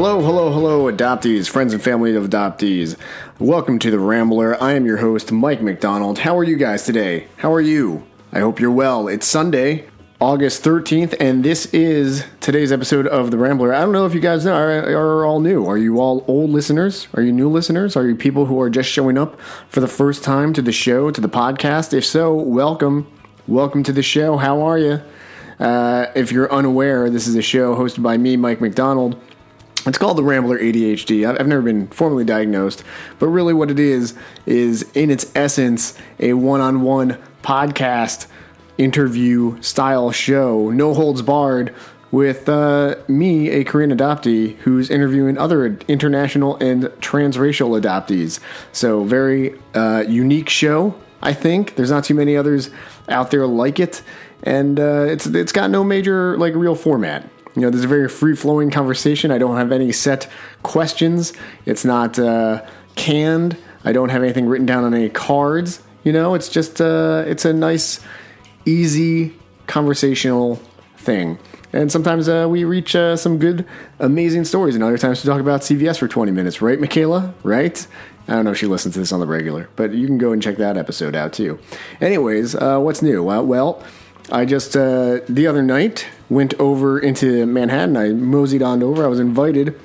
Hello, hello, hello, adoptees, friends and family of adoptees. Welcome to the Rambler. I am your host, Mike McDonald. How are you guys today? How are you? I hope you're well. It's Sunday, August 13th, and this is today's episode of The Rambler. I don't know if you guys are, are all new. Are you all old listeners? Are you new listeners? Are you people who are just showing up for the first time to the show, to the podcast? If so, welcome. Welcome to the show. How are you? Uh, if you're unaware, this is a show hosted by me, Mike McDonald. It's called the Rambler ADHD. I've never been formally diagnosed, but really what it is is in its essence a one-on-one podcast interview style show, no holds barred, with uh, me, a Korean adoptee, who's interviewing other international and transracial adoptees. So very uh, unique show. I think there's not too many others out there like it, and uh, it's it's got no major like real format. You know, there's a very free flowing conversation. I don't have any set questions. It's not uh, canned. I don't have anything written down on any cards. You know, it's just uh, it's a nice, easy conversational thing. And sometimes uh, we reach uh, some good, amazing stories, and other times we talk about CVS for 20 minutes, right, Michaela? Right? I don't know if she listens to this on the regular, but you can go and check that episode out too. Anyways, uh, what's new? Well, well I just uh, the other night went over into Manhattan. I moseyed on over. I was invited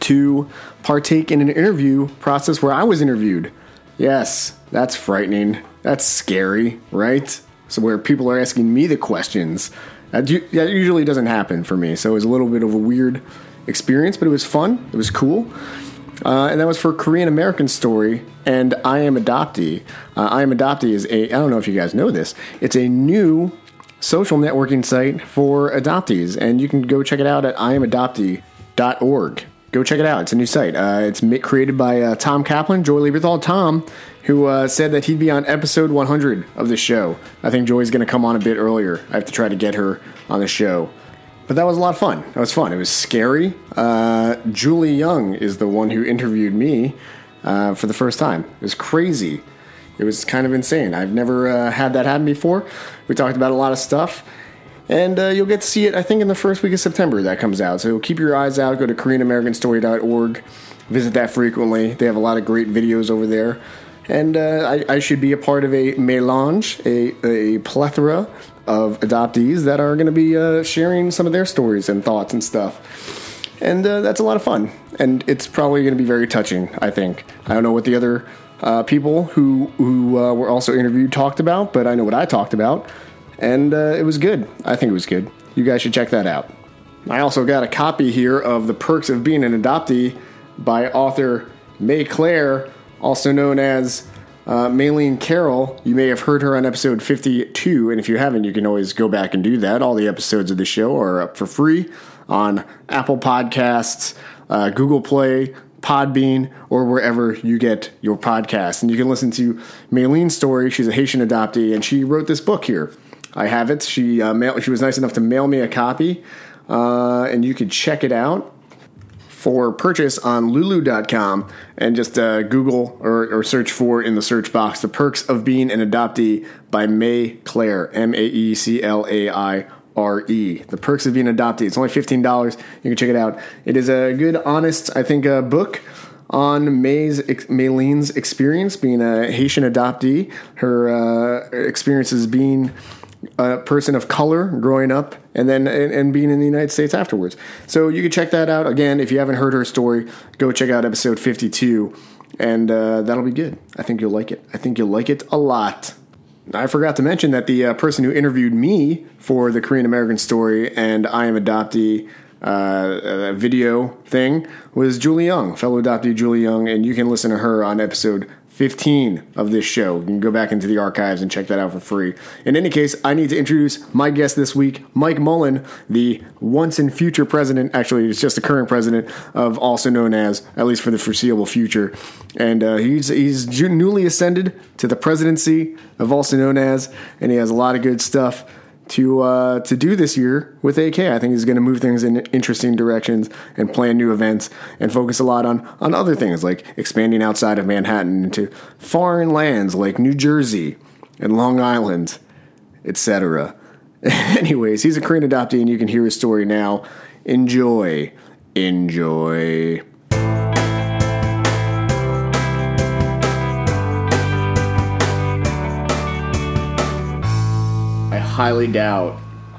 to partake in an interview process where I was interviewed. Yes, that's frightening. That's scary, right? So where people are asking me the questions. That usually doesn't happen for me. So it was a little bit of a weird experience, but it was fun. It was cool. Uh, and that was for Korean American Story and I Am Adoptee. Uh, I Am Adoptee is a, I don't know if you guys know this, it's a new social networking site for adoptees, and you can go check it out at iamadoptee.org. Go check it out. It's a new site. Uh, it's created by uh, Tom Kaplan, Joy Lieberthal. Tom, who uh, said that he'd be on episode 100 of the show. I think Joy's going to come on a bit earlier. I have to try to get her on the show. But that was a lot of fun. That was fun. It was scary. Uh, Julie Young is the one who interviewed me uh, for the first time. It was crazy. It was kind of insane. I've never uh, had that happen before. We talked about a lot of stuff. And uh, you'll get to see it, I think, in the first week of September that comes out. So keep your eyes out. Go to KoreanAmericanStory.org. Visit that frequently. They have a lot of great videos over there. And uh, I, I, should be a part of a melange, a, a plethora of adoptees that are going to be uh, sharing some of their stories and thoughts and stuff. And uh, that's a lot of fun. And it's probably going to be very touching, I think. I don't know what the other uh, people who who uh, were also interviewed talked about, but I know what I talked about, and uh, it was good. I think it was good. You guys should check that out. I also got a copy here of The Perks of Being an Adoptee by author May Claire, also known as uh, Maylene Carroll. You may have heard her on episode 52, and if you haven't, you can always go back and do that. All the episodes of the show are up for free on Apple Podcasts, uh, Google Play, Podbean, or wherever you get your podcast. And you can listen to Maylene's story. She's a Haitian adoptee, and she wrote this book here. I have it. She uh, mail, she was nice enough to mail me a copy, uh, and you could check it out for purchase on lulu.com and just uh, Google or, or, search for in the search box The Perks of Being an Adoptee by May Claire, M A E C L A I R E. The Perks of Being an Adoptee. It's only $15. You can check it out. It is a good, honest, I think, uh, book on May's Maylene's experience being a Haitian adoptee, her uh, experiences being a person of color growing up and then and, and, being in the United States afterwards. So you can check that out again if you haven't heard her story. Go check out episode fifty two, and uh, that'll be good. I think you'll like it. I think you'll like it a lot. I forgot to mention that the uh, person who interviewed me for the Korean American story and I am adoptee uh, uh, video thing was Julie Young, fellow adoptee Julie Young, and you can listen to her on episode 15 of this show. You can go back into the archives and check that out for free. In any case, I need to introduce my guest this week, Mike Mullen, the once and future president, actually, it's just the current president of also known as, at least for the foreseeable future. And uh, he's, he's newly ascended to the presidency of also known as, and he has a lot of good stuff to uh, to do this year with AK. I think he's going to move things in interesting directions and plan new events and focus a lot on on other things like expanding outside of Manhattan into foreign lands like New Jersey and Long Island, etc. Anyways, he's a Korean adoptee, and you can hear his story now. Enjoy. Enjoy. Highly doubt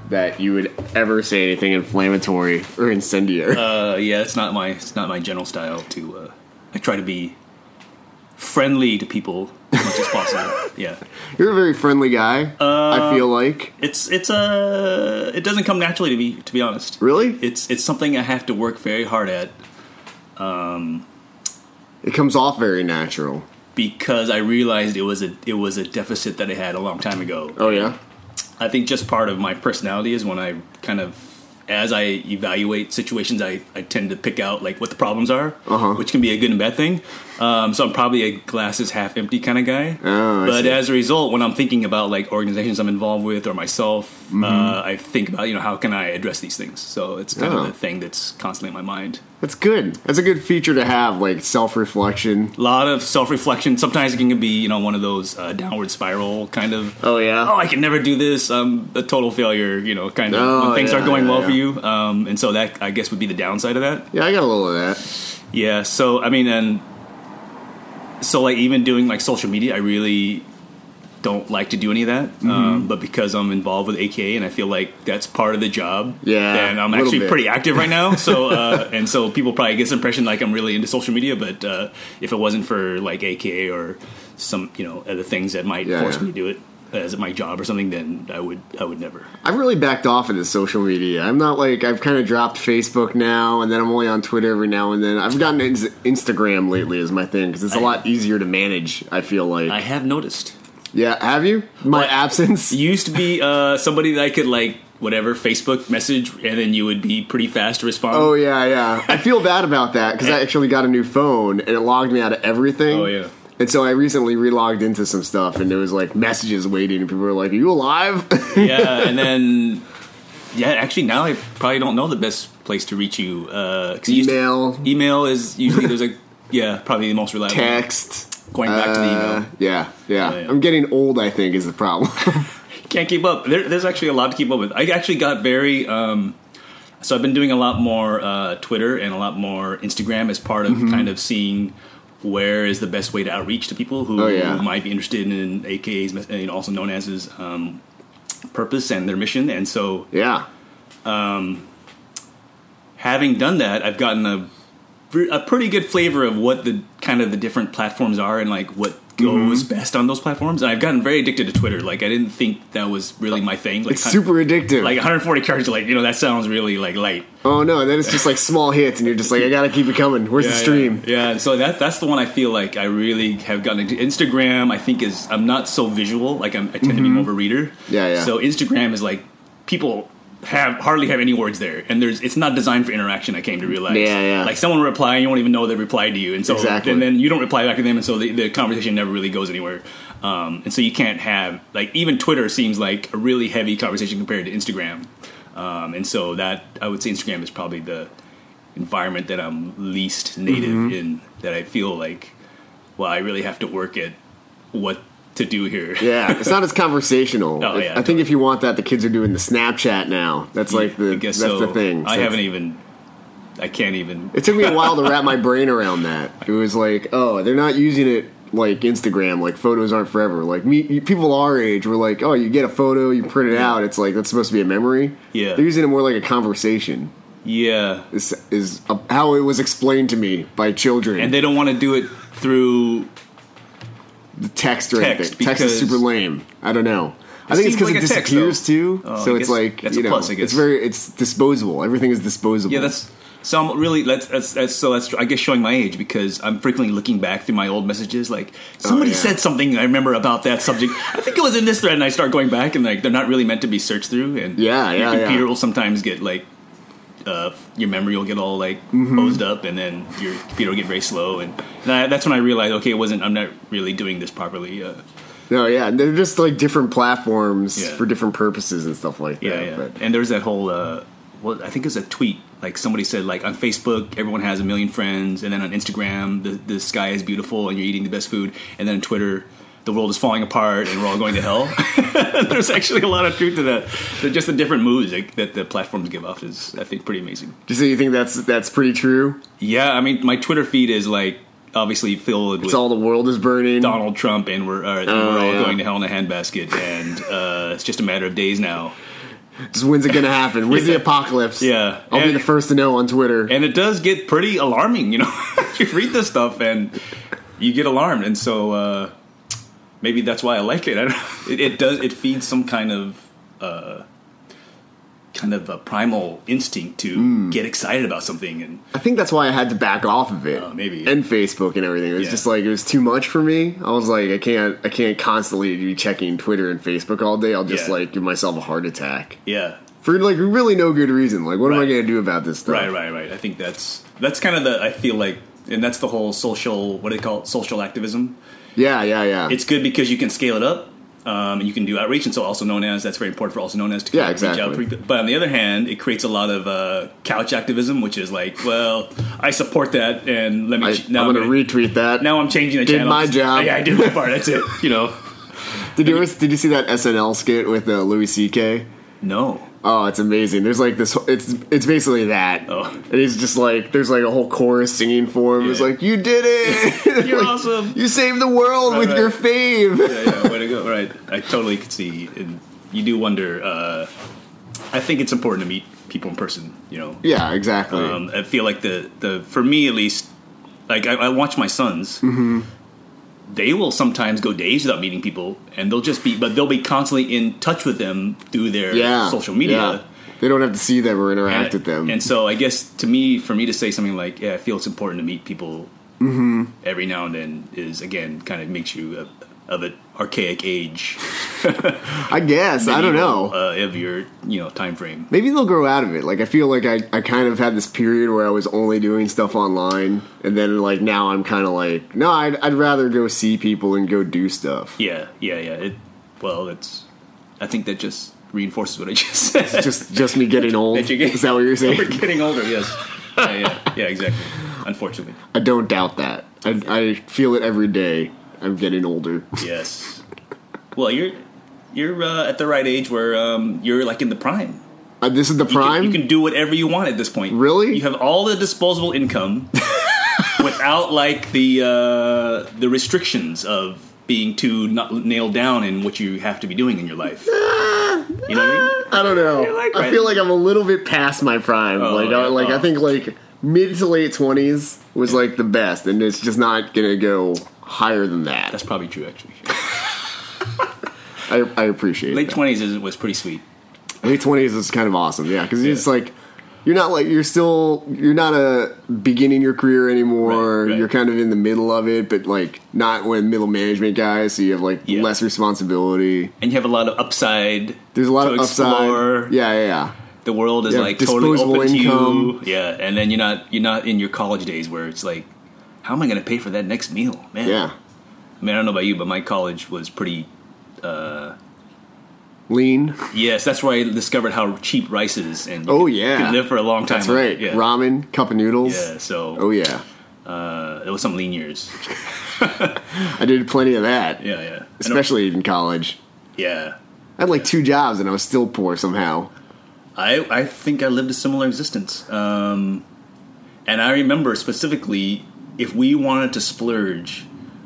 that you would ever say anything inflammatory or incendiary. Uh, yeah, it's not my it's not my general style to. Uh, I try to be friendly to people as much as possible. Yeah, You're a very friendly guy. I feel like. it's it's uh, it doesn't come naturally to me, to be honest. Really? It's it's something I have to work very hard at Um, It comes off very natural. because I realized it was a it was a deficit that I had a long time ago. Oh yeah. I think just part of my personality is when I kind of, as I evaluate situations, I, I tend to pick out like what the problems are, Uh-huh. which can be a good and bad thing. Um, so I'm probably a glasses half empty kind of guy. Oh, but see. as a result, when I'm thinking about like organizations I'm involved with or myself, Mm-hmm. uh, I think about you know how can I address these things. So it's kind Oh. of the thing that's constantly in my mind. That's good. That's a good feature to have, like self reflection. A lot of self reflection. Sometimes it can be you know one of those uh, downward spiral kind of. Oh yeah. oh, I can never do this. I'm a total failure, you know, kind of Oh, when things yeah, are going yeah, well yeah. for you. Um, and so that, I guess, would be the downside of that. Yeah, I got a little of that. Yeah. So, I mean, and so, like, even doing like social media, I really don't like to do any of that. Mm-hmm. Um, but because I'm involved with AKA and I feel like that's part of the job, Yeah, And I'm actually bit. pretty active right now. So, uh, and so people probably get this impression like I'm really into social media, but uh, if it wasn't for like AKA or some, you know, other things that might Yeah, force yeah. me to do it as my job or something, then I would, I would never. I've really backed off into social media. I'm not like I've kind of dropped Facebook now, and then I'm only on Twitter every now and then. I've gotten Instagram lately as my thing because it's a I- lot easier to manage. I feel like. I have noticed. yeah, have you? My Well, absence. Used to be uh, somebody that I could like whatever Facebook message, and then you would be pretty fast to respond. Oh yeah, yeah. I feel bad about that because I actually got a new phone and it logged me out of everything. Oh, yeah. And so I recently relogged into some stuff, and there was like messages waiting, and people were like, "Are you alive?" yeah, and then yeah, actually now I probably don't know the best place to reach you. Uh, used to- Email, email is usually there's a yeah probably the most reliable. text. Going back to the Uh, email, Yeah, yeah, Yeah, yeah. I'm getting old. I think is the problem. can't keep up. There, there's actually a lot to keep up with. I actually got very. Um, so I've been doing a lot more uh, Twitter and a lot more Instagram as part of Mm-hmm. kind of seeing where is the best way to outreach to people who, Oh, yeah. who might be interested in AKA's, you know, also known as his um, purpose and their mission. And so yeah. having done that, I've gotten a a pretty good flavor of what the kind of the different platforms are and like what goes Mm-hmm. best on those platforms. And I've gotten very addicted to Twitter. Like I didn't think that was really my thing. Like It's super addictive. like 140 characters. Like you know that sounds really like light. oh no, and then it's just like small hits, and you're just like, I gotta keep it coming. Where's the stream? Yeah, yeah. so that that's the one I feel like I really have gotten into. Instagram, I think is I'm not so visual. Like I'm, I tend to be more of a reader. Mm-hmm. Yeah, yeah. So Instagram is like people have hardly have any words there, and there's it's not designed for interaction. I came to realize. Yeah, yeah. Like someone will reply, and you won't even know they replied to you, and so Exactly. and then you don't reply back to them, and so the, the conversation never really goes anywhere. Um, and so you can't have like even Twitter seems like a really heavy conversation compared to Instagram. Um, and so that I would say Instagram is probably the environment that I'm least native Mm-hmm. in. That I feel like, well, I really have to work at what to do here. Yeah, it's not as conversational. Oh, If- yeah, I think if you want that, the kids are doing the Snapchat now. That's like the I guess that's so. the thing. I haven't even. I can't even. It took me a while to wrap my brain around that. It was like, oh, they're not using it like Instagram. Like photos aren't forever. Like me, people our age were like, oh, you get a photo, you print it out. It's like that's supposed to be a memory. Yeah. they're using it more like a conversation. Yeah, Is is uh, how it was explained to me by children. and they don't want to do it through. The text or Text, anything. Text is super lame. I don't know. I think it's because like it a text, disappears too. Oh, so I it's like you know, plus, it's very it's disposable. Everything is disposable. Yeah, that's. So I'm really that's, that's that's so that's I guess showing my age because I'm frequently looking back through my old messages like oh, somebody Oh, yeah. said something I remember about that subject I think it was in this thread and I start going back and like they're not really meant to be searched through and Yeah, your yeah, computer yeah. will sometimes get like uh, your memory will get all like Mm-hmm. hosed up and then your computer will get very slow and, and I, that's when I realized okay it wasn't I'm not really doing this properly uh, no, yeah, they're just like different platforms Yeah. for different purposes and stuff like Yeah, that. yeah. But And there's that whole, uh, well, I think it was a tweet. Like somebody said, like on Facebook, everyone has a million friends, and then on Instagram, the the sky is beautiful and you're eating the best food, and then on Twitter, the world is falling apart and we're all going to hell. There's actually a lot of truth to that. That just the different moods that, that the platforms give off is, I think, pretty amazing. So you think that's that's pretty true? Yeah, I mean, my Twitter feed is like obviously filled It's with all the world is burning. Donald Trump, and we're uh, Oh, we're all yeah. going to hell in a handbasket, and uh, it's just a matter of days now. Just when's it gonna happen? When's the apocalypse? Yeah. I'll be the first to know on Twitter. and it does get pretty alarming. You know, you read this stuff and you get alarmed, and so uh, maybe that's why I like it. I don't, it. It does. It feeds some kind of uh, kind of a primal instinct to Hmm. get excited about something, and I think that's why I had to back off of it. Oh, maybe. And Facebook and everything. It was Yeah. just like it was too much for me. I was like, I can't I can't constantly be checking Twitter and Facebook all day. I'll just Yeah. like give myself a heart attack. yeah, For like really no good reason. Like what am I gonna do about this stuff? right, right, right. I think that's that's kind of the. I feel like, and that's the whole social. What do they call it? Social activism. Yeah, yeah, yeah. it's good because you can scale it up. Um, and you can do outreach, and so also known as that's very important for also known as to Yeah, exactly. But on the other hand, it creates a lot of uh, couch activism, which is like, well, I support that, and let me I, ch- now gonna gonna- retweet that. now I'm changing the Did channel. my job. Yeah, I did my part. That's it. You know, did you ever, did you see that SNL skit with uh, Louis C.K.? no. Oh, it's amazing. There's like this. It's it's basically that. Oh. And he's just like, there's like a whole chorus singing for him. It's like, you did it. You're Like, awesome. You saved the world Right, with right. your fave. Yeah, yeah, way to go. Right, I totally could see, and you do wonder. Uh, I think it's important to meet people in person. You know, Yeah, exactly. Um, I feel like the the for me at least, like I, I watch my sons. Mm-hmm. They will sometimes go days without meeting people, and they'll just be, but they'll be constantly in touch with them through their yeah. social media. Yeah. They don't have to see them or interact with them. And so I guess to me, for me to say something like, "Yeah, I feel it's important to meet people Mm-hmm. every now and then," is again kind of makes you of, of an archaic age. I guess. I don't know. uh, of your you know time frame. Maybe they'll grow out of it. Like I feel like I, I kind of had this period where I was only doing stuff online, and then like now I'm kind of like, no, I'd, I'd rather go see people and go do stuff. Yeah, yeah, yeah. It, well, it's. I think that just reinforces what I just said. Just just me getting old. Get- Is that what you're saying? We're getting older. Yes. Yeah, yeah, yeah. Exactly. Unfortunately, I don't doubt that. I, I feel it every day. I'm getting older. yes. Well, you're you're uh, at the right age where um, you're like in the prime. Uh, this is the You can- prime. You can, do whatever you want at this point. Really? You have all the disposable income without like the uh, the restrictions of being too not nailed down in what you have to be doing in your life. you know what I mean? I don't know. Like I feel like I'm a little bit past my prime. Oh, like, yeah. I, like I Oh. think like mid to late twenties was like the best, and it's just not gonna go higher than that. That's probably true, actually. I, I appreciate it. Late twenties is was pretty sweet. late twenties is kind of awesome. Yeah, because Yeah. it's like you're not like you're still you're not a beginning your career anymore. Right, right. You're kind of in the middle of it, but like not when middle management guys. So you have like Yeah. less responsibility. And you have a lot of upside. There's a lot of explore. upside. Yeah, yeah, yeah. The world is like totally open income. to you. Yeah, and then you're not you're not in your college days where it's like, how am I going to pay for that next meal, man? Yeah. I mean, I don't know about you, but my college was pretty. Lean. Yes, that's where I discovered how cheap rice is, and Oh could- yeah, could live for a long time. That's right. Yeah. Ramen, cup of noodles. Yeah, so Oh yeah, uh, it was some lean years. I did plenty of that, Yeah, yeah, especially in college. yeah. I had like two jobs and I was still poor somehow. I I think I lived a similar existence, um, and I remember specifically if we wanted to splurge,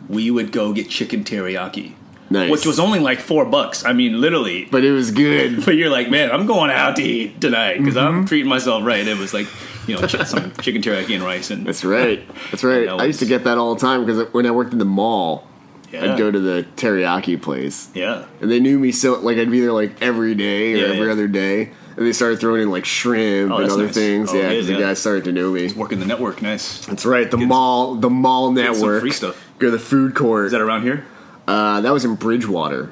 we would go get chicken teriyaki, Nice, which was only like four bucks. I mean, literally. but it was good. But you're like, man, I'm going out to eat tonight because Mm-hmm. I'm treating myself right. It was like, you know, ch- some chicken teriyaki and rice, and That's right. That's right. I used to get that all the time because when I worked in the mall, yeah, I'd go to the teriyaki place, yeah, and they knew me so like I'd be there like every day or Yeah, every yeah. other day, and they started throwing in like shrimp Oh, and other nice. things. Oh, yeah, it 'cause is, the yeah. guys started to know me. working the network, nice. That's right. The Get- mall, the mall some network. free stuff. Go to the food court. Is that around here? uh, that was in Bridgewater.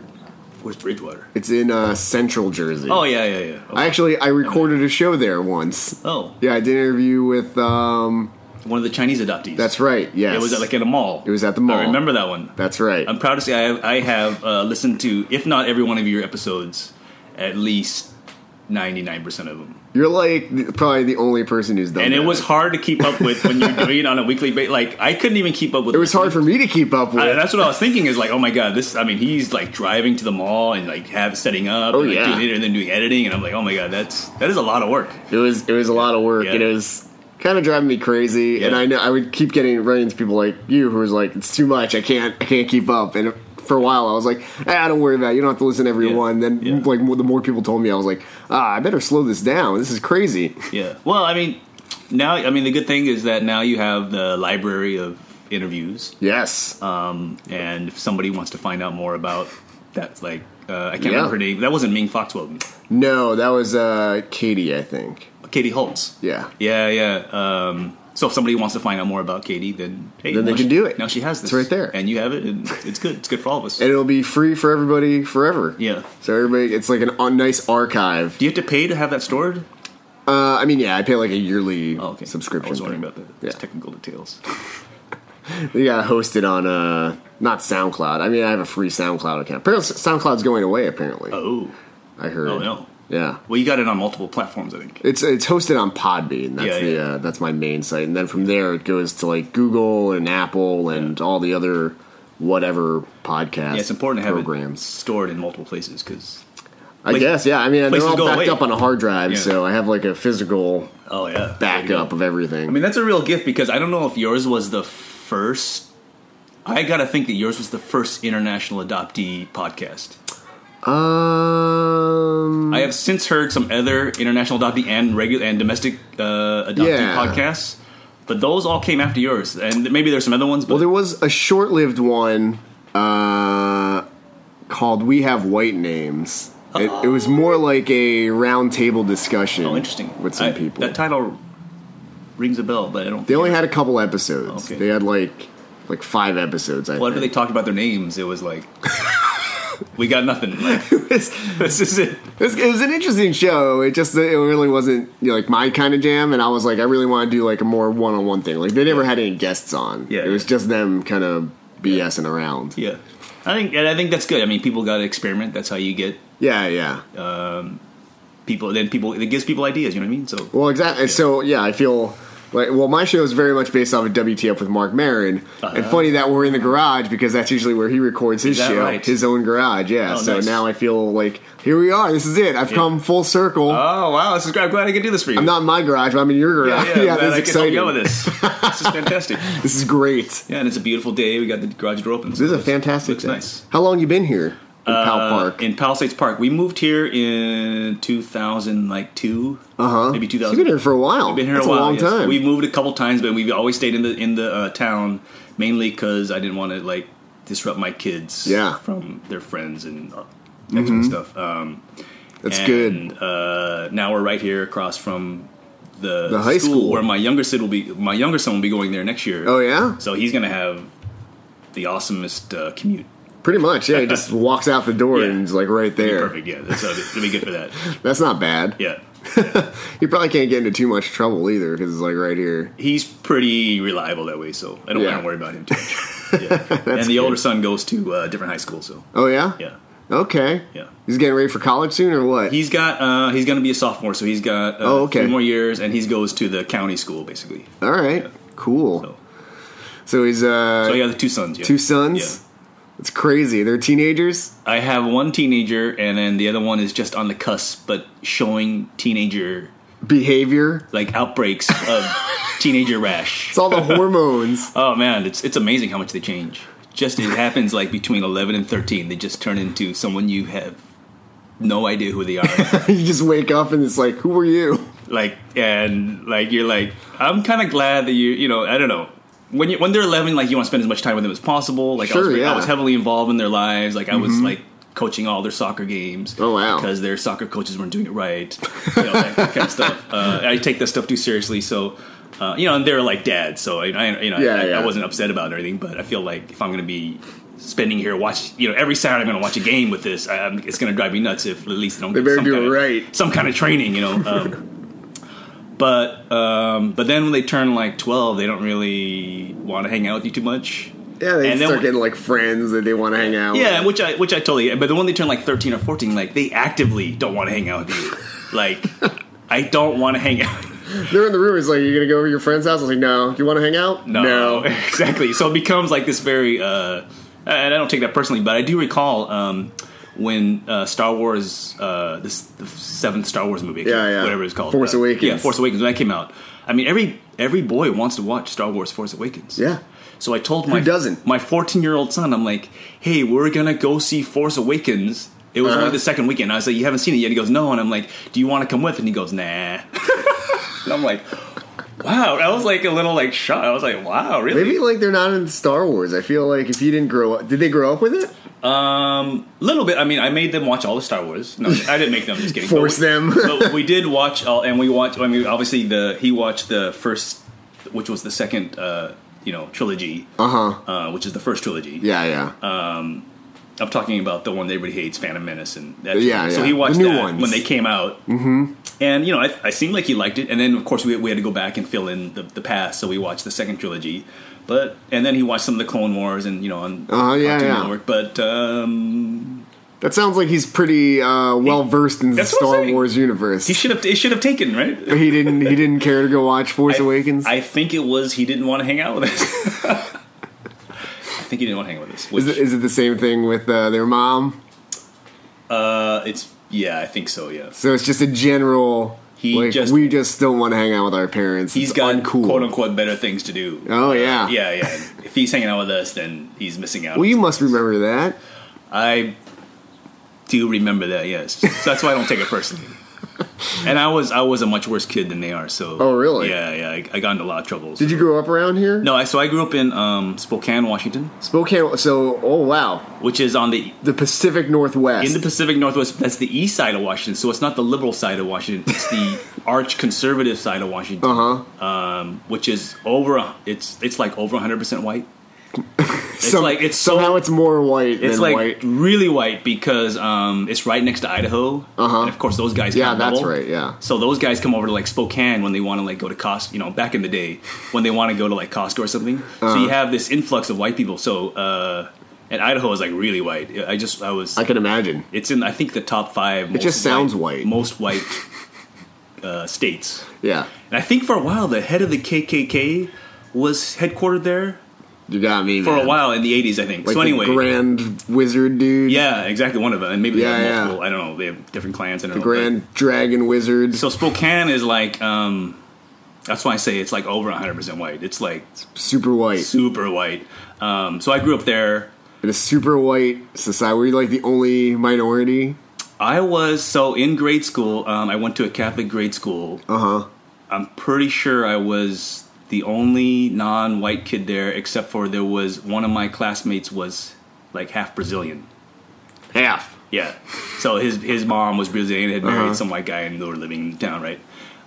Where's Bridgewater? It's in uh, Central Jersey. Oh yeah, yeah, yeah. Oh, I actually I recorded a show there once. oh, Yeah, I did an interview with. um one of the Chinese adoptees. That's right. Yes, It was at, like in a mall. It was at the mall. I remember that one. That's right. I'm proud to say I have, I have uh, listened to, if not every one of your episodes, at least ninety nine percent of them. You're like probably the only person who's done And it that. was hard to keep up with when you're doing it on a weekly basis. Like I couldn't even keep up with. It was hard for me to keep up with. I, that's what I was thinking. Is like, oh my god, this. I mean, he's like driving to the mall and like have setting up. Oh, and, like, yeah. doing it and then doing editing, and I'm like, oh my god, that's that is a lot of work. It was it was a lot of work, Yeah. and it was kind of driving me crazy. And I know I would keep getting running into people like you who was like, "It's too much. I can't. I can't keep up." And for a while, I was like, "Ah, don't worry about it. You don't have to listen to every Yeah. one." Then, Yeah. like the more people told me, I was like, "Ah, I better slow this down. This is crazy." Yeah. Well, I mean, now I mean the good thing is that now you have the library of interviews, Yes. um, and if somebody wants to find out more about that, like uh, I can't Yeah. remember her name. That wasn't Ming Foxwell. no, that was uh, Katie, I think. Katie Holtz. Yeah. Yeah, yeah. Um, so if somebody wants to find out more about Katie, then hey, Then they can she- do it. Now she has this. It's right there. and you have it, and it's good. It's good for all of us. And it'll be free for everybody forever. yeah. So everybody, it's like an, a nice archive. Do you have to pay to have that stored? Uh, I mean, yeah, I pay like a yearly Oh, okay. subscription. I was wondering thing. about the Yeah. technical details. You got hosted on uh not SoundCloud. I mean, I have a free SoundCloud account. Apparently, SoundCloud's going away. Apparently, Oh, I heard. oh no. Yeah, Well, you got it on multiple platforms, I think. it's it's hosted on Podbean. That's Yeah, the yeah. Uh, that's my main site, and then from there it goes to like Google and Apple and all the other whatever podcast. Yeah, it's important to have it programs. stored in multiple places because. I guess, yeah. I mean, they're all backed away. up on a hard drive, Yeah. so I have like a physical Oh yeah, backup of everything. I mean, that's a real gift because I don't know if yours was the first. I gotta think that yours was the first international adoptee podcast. Um, I have since heard some other international adoptee and regular and domestic uh, adoptee Yeah. podcasts, but those all came after yours, and maybe there's some other ones. But Well, there was a short-lived one uh, called "We Have White Names." It, it was more like a roundtable discussion. oh, interesting with some I- people. That title rings a bell, but I don't. they only had a couple episodes. Okay. They had like like five episodes. I Whenever they talked about their names, it was like, we got nothing. It, was, this is it. it was- it was an interesting show. It just it really wasn't you know, like my kind of jam, and I was like, I really want to do like a more one-on-one thing. Like they never had any guests on. Yeah, it was yeah. just them kind of BSing around. Yeah, I think, and I think that's good. I mean, people got to experiment. That's how you get Yeah, yeah. Um, people. Then people, it gives people ideas. You know what I mean? So Well, exactly. So yeah, I feel like well, my show is very much based off of WTF with Marc Maron, and funny that we're in the garage because that's usually where he records his Uh-huh. Show, right? his own garage. Yeah. Oh, so nice. now I feel like here we are. This is it. I've come full circle. Oh wow! This is great. I'm glad I can do this for you. I'm not in my garage, but I'm in your garage. yeah, Yeah, I'm this is I exciting. you with this. This is fantastic. This is great. Yeah, and it's a beautiful day. We got the garage door open. so This is a fantastic. Looks day. nice. How long you been here in Pal Uh, Park? in Palisades Park. We moved here in 2000, like two, Uh huh. maybe You've 2000. been here for a while. Been here That's a while. long yes. time. We've moved a couple times, but we've always stayed in the in the uh, town mainly because I didn't want to like disrupt my kids Yeah. from their friends and uh, kind of stuff. Um, That's and, good. Uh, now we're right here across from the, The high school. where my younger son will be. My younger son will be going there next year. Oh yeah, So he's gonna have the awesomest uh, commute. Pretty much. Yeah, he just walks out the door Yeah. and is like right there. Perfect. Yeah, that's uh, it'll be good for that. That's not bad. Yeah. You probably can't get into too much trouble either because it's like right here. He's pretty reliable that way, so I don't Yeah. want to worry about him too much. Yeah. and the older son goes to a different high school, so Oh yeah. yeah, Okay. yeah. He's getting ready for college soon, or what? He's got uh, he's going to be a sophomore, so he's got uh, Oh, okay. three more years, and he goes to the county school basically. All right. Cool. So, So he's uh so yeah, the two sons. Yeah. two sons. It's crazy. They're teenagers. I have one teenager, and then the other one is just on the cusp, but showing teenager Behavior. like outbreaks of teenager rash. It's all the hormones. Oh man, it's it's amazing how much they change. Just it happens like between eleven and thirteen, they just turn into someone you have no idea who they are. you just wake up and it's like, who are you? like and like you're like, I'm kind of glad that you you know I don't know when you when they're eleven, like you want to spend as much time with them as possible. Like I, was, yeah. Mm-hmm. was heavily involved in their lives. Like I was like coaching all their soccer games. Oh, wow. Because their soccer coaches weren't doing it right. You know, that kind of stuff. Uh, I take that stuff too seriously, so. Uh, you know, and they're like dads, so I, I you know, Yeah, I, yeah. I wasn't upset about it or anything. But I feel like if I'm going to be spending here watch, you know, every Saturday I'm going to watch a game with this, I, it's going to drive me nuts if at least I don't They get some do kind it of- right. some kind of training, you know. Um, but um, but then when they turn like 12, they don't really want to hang out with you too much. Yeah, they And start when- getting like friends that they want to hang out. With. Yeah, which I which I totally. But the one they turn like 13 or 14, like they actively don't want to hang out with you. Like, I don't want to hang out. They're in the room. He's like, you're gonna go over to your friend's house?" I was like, "No." You want to hang out? No, exactly. So it becomes like this very, uh, and I don't take that personally, but I do recall um, when uh, Star Wars, uh, this the seventh Star Wars movie, Yeah, yeah. whatever it's called, Force uh, Awakens. yeah, Force Awakens when that came out. I mean, every every boy wants to watch Star Wars Force Awakens. Yeah. So I told my doesn't? my 14 year old son, I'm like, hey, we're gonna go see Force Awakens. It was Uh-huh. only the second weekend. I was like, you haven't seen it yet. He goes, no, and I'm like, do you want to come with? And he goes, nah. and I'm like, wow. I was like a little like shocked. I was like, wow, really? Maybe like they're not in Star Wars. I feel like if you didn't grow up, did they grow up with it? Um, little bit. I mean, I made them watch all the Star Wars. No, I didn't make them. Just kidding. Force But we- them. but we did watch all, and we watched. I mean, obviously the he watched the first, which was the second, uh, you know, trilogy, Uh huh. uh, which is the first trilogy. Yeah, yeah. Um, I'm talking about the one that everybody hates, Phantom Menace, and that. Yeah, So he watched The new that ones. when they came out, mm-hmm. and you know, I, I seemed like he liked it. And then, of course, we, we had to go back and fill in the, the past, so we watched the second trilogy. But and then he watched some of the Clone Wars, and you know, on Uh-huh, yeah, Cartoon yeah. Network. But um, that sounds like he's pretty uh, well versed in the That's Star. Wars universe. he should have it should have taken right. he didn't. He didn't care to go watch Force I- Awakens. I think it was he didn't want to hang out with us. I think he didn't want to hang out with us. Which, is, it, is it the same thing with uh, their mom? uh, it's yeah, I think so. Yeah, So it's just a general. He like, just- we just don't want to hang out with our parents. he's It's got uncool. quote unquote better things to do. Oh yeah. Uh, yeah, yeah. if he's hanging out with us, then he's missing out. Well, you must remember that. I do remember that. Yes, so that's why I don't take it personally. And I was I was a much worse kid than they are. So Oh, really? Yeah, yeah. I, I got into a lot of trouble. Did you grow up around here? No, I, so I grew up in um, Spokane, Washington, Spokane. So, oh wow, which is on the the Pacific Northwest. in the Pacific Northwest. That's the east side of Washington. So it's not the liberal side of Washington. It's the arch conservative side of Washington. uh huh. Um, which is over. It's it's like over 100 percent white. It's Some, like it's so somehow it's more white It's like white. really white because um, it's right next to Idaho. Uh-huh. And of course, those guys. Yeah, that's bubble. right, yeah. So those guys come over to like Spokane when they want to like go to Costco. You know, back in the day when they want to go to like Costco or something. So Uh-huh. you have this influx of white people. So uh, and Idaho is like really white. I just I was. I can imagine. it's in I think the top five. It just sounds white. Most white uh, states. Yeah, And I think for a while the head of the KKK was headquartered there you got me for man. a while in the 80s, I think. Like so the anyway, Grand Wizard dude. Yeah, exactly. One of them, and maybe Yeah, they have multiple. I don't know. They have different clans. I don't the know. Grand Dragon Wizard. So Spokane is like. um That's why I say it's like over 100 percent white. It's like super white. super white. Um, so I grew up there. In a super white society. Were you like the only minority? I was so in grade school. Um, I went to a Catholic grade school. Uh huh. I'm pretty sure I was the only non-white kid there, except for there was one of my classmates was like half Brazilian. Half. Yeah. So his his mom was Brazilian, had married Uh-huh. some white guy, and they were living in the town, right?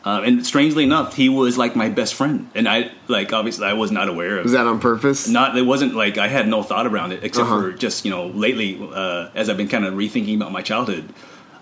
Uh, and strangely enough, he was like my best friend, and I like obviously I was not aware of. Was that on purpose? not it wasn't like I had no thought around it, except Uh-huh. for just you know lately uh, as I've been kind of rethinking about my childhood.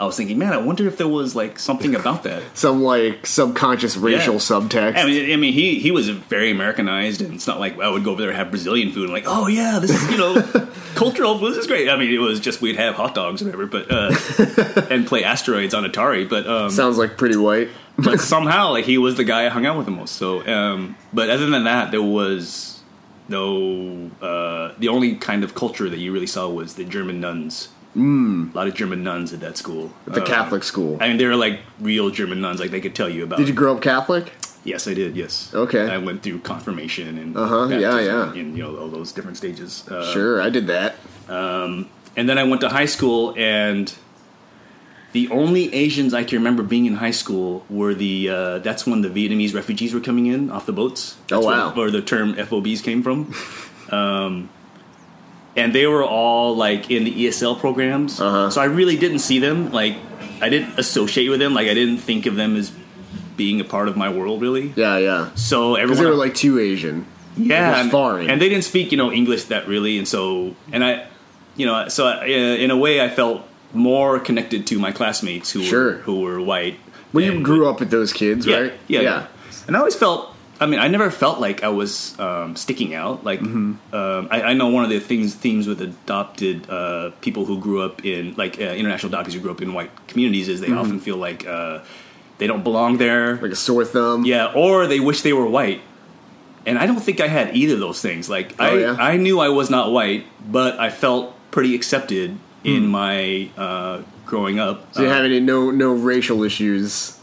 I was thinking, man, I wonder if there was like something about that. Some like subconscious racial Yeah. subtext. I mean, I mean, he he was very Americanized, and it's not like I would go over there and have Brazilian food and like, oh yeah, this is you know cultural food. This is great. I mean, it was just we'd have hot dogs or whatever, but uh, and play asteroids on Atari. But um, Sounds like pretty white. but somehow like he was the guy I hung out with the most. So, um, but other than that, there was no uh, the only kind of culture that you really saw was the German nuns. Mm. A lot of German nuns at that school. At the Uh, Catholic school. I mean, they were like real German nuns. Like they could tell you about. Did you grow up Catholic? Yes, I did. Yes. Okay. I went through confirmation and Uh-huh, yeah, yeah. and you know all those different stages. Uh, Sure, I did that. And then I went to high school, and the only Asians I can remember being in high school were the. Uh, that's when the Vietnamese refugees were coming in off the boats. That's Oh, wow. Where, where the term FOBs came from. um, and they were all like in the ESL programs, Uh-huh. so I really didn't see them. Like, I didn't associate with them. Like, I didn't think of them as being a part of my world, really. Yeah, yeah. So everyone they were like too Asian. yeah, and, foreign. and they didn't speak you know English that really, and so and I, you know, so I, in a way I felt more connected to my classmates who Sure. were who were white. Well, you grew up with those kids, yeah, right? Yeah, yeah, And I always felt I mean, I never felt like I was um, sticking out. Like, um, I, I know one of the things themes with adopted uh, people who grew up in like uh, international adoptees who grew up in white communities is they often feel like uh, they don't belong there. Like a sore thumb. Yeah, or they wish they were white. And I don't think I had either of those things. Like Oh, I, yeah? I knew I was not white, but I felt pretty accepted in my uh, growing up. So you Uh, have any no no racial issues?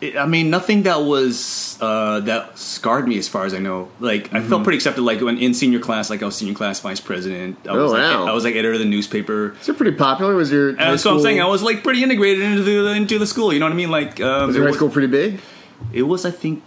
It- I mean, nothing that was uh, that scarred me, as far as I know. Like I Mm-hmm. felt pretty accepted. Like when in senior class, like I was senior class vice president. I was Oh, like, wow. I was like editor of the newspaper. It pretty popular? Was your high so I'm saying I was like pretty integrated into the into the school. You know what I mean? Like um, Was your high was- school pretty big? It was, I think,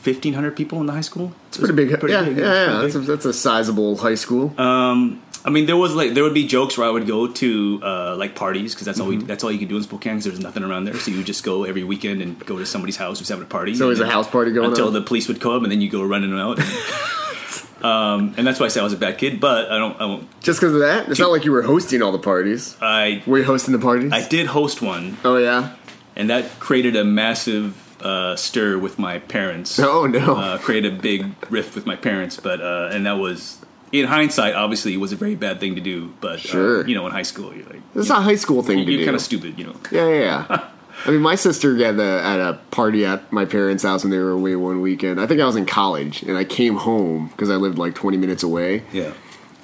fifteen hundred people in the high school. It's Pretty big. yeah, big, yeah, yeah. pretty That's a, that's a sizable high school. Um, I mean, there was like there would be jokes where I would go to uh, like parties because that's all Mm-hmm. we, that's all you could do in Spokane because there's nothing around there. So you would just go every weekend and go to somebody's house who's having a party. So and there's a house party going on. until on? the police would come, and then you go running out. um, and that's why I say I was a bad kid, but I don't. I, won't, Just because of that? It's not like you were hosting all the parties. I Were you hosting the parties? I did host one, oh yeah. and that created a massive uh, stir with my parents. Oh no. uh, created a big rift with my parents, but uh, and that was in hindsight, obviously, it was a very bad thing to do. But Sure. uh, you know, in high school, you're like It's not a high school thing to you're do. kind of stupid, you know. Yeah, yeah, yeah. I mean, my sister had a, at a party at my parents' house when they were away one weekend. I think I was in college, and I came home because I lived like 20 minutes away. Yeah.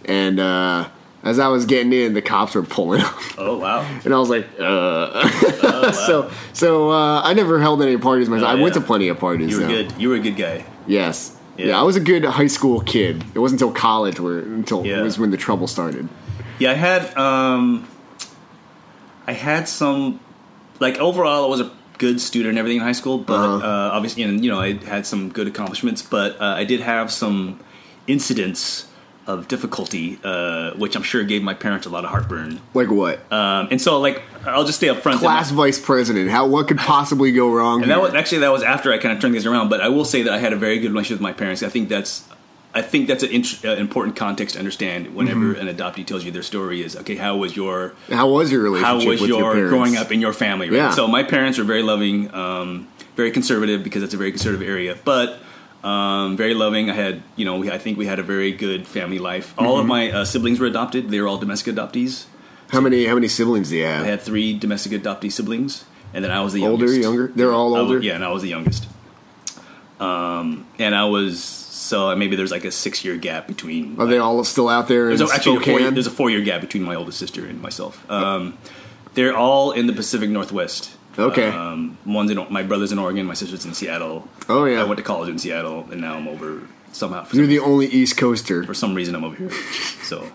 And uh, as I was getting in, the cops were pulling up, Oh wow. and I was like, uh. so, so uh, I never held any parties myself. Oh, I went to plenty of parties. You were though. good. You were a good guy. Yes. Yeah. Yeah. I was a good high school kid. It wasn't until college where until Yeah. it was when the trouble started. Yeah, I had um, I had some like overall I was a good student and everything in high school, but Uh-huh. uh, obviously, and you know, I had some good accomplishments, but uh, I did have some incidents of difficulty, uh, which I'm sure gave my parents a lot of heartburn. Like what? Um, and so, like, I'll just stay up front. Class vice president. How what could possibly go wrong? And that was actually that was after I kind of turned things around. But I will say that I had a very good relationship with my parents. I think that's I think that's an int- uh, important context to understand. Whenever Mm-hmm. an adoptee tells you their story, is okay. How was your How was your how relationship was with your, your parents? growing up in your family? Right? Yeah. So my parents were very loving, um, very conservative because it's a very conservative area, but. Um, very loving. I had, you know, we, I think we had a very good family life. All Mm-hmm. of my uh, siblings were adopted. They were all domestic adoptees. How many how many siblings do you have? I had three domestic adoptee siblings, and then I was the Older, youngest. younger? They're all I was- older? yeah, and I was the youngest. Um, and I was so maybe there's like a six year gap between. Are they all still out there in there's a, actually a four, there's a four year gap between my oldest sister and myself. Um, they're all in the Pacific Northwest. Okay. Um, one's in my brother's in Oregon, my sister's in Seattle. Oh, yeah. I went to college in Seattle, and now I'm over somehow. You're the only East Coaster. for some reason, I'm over here. So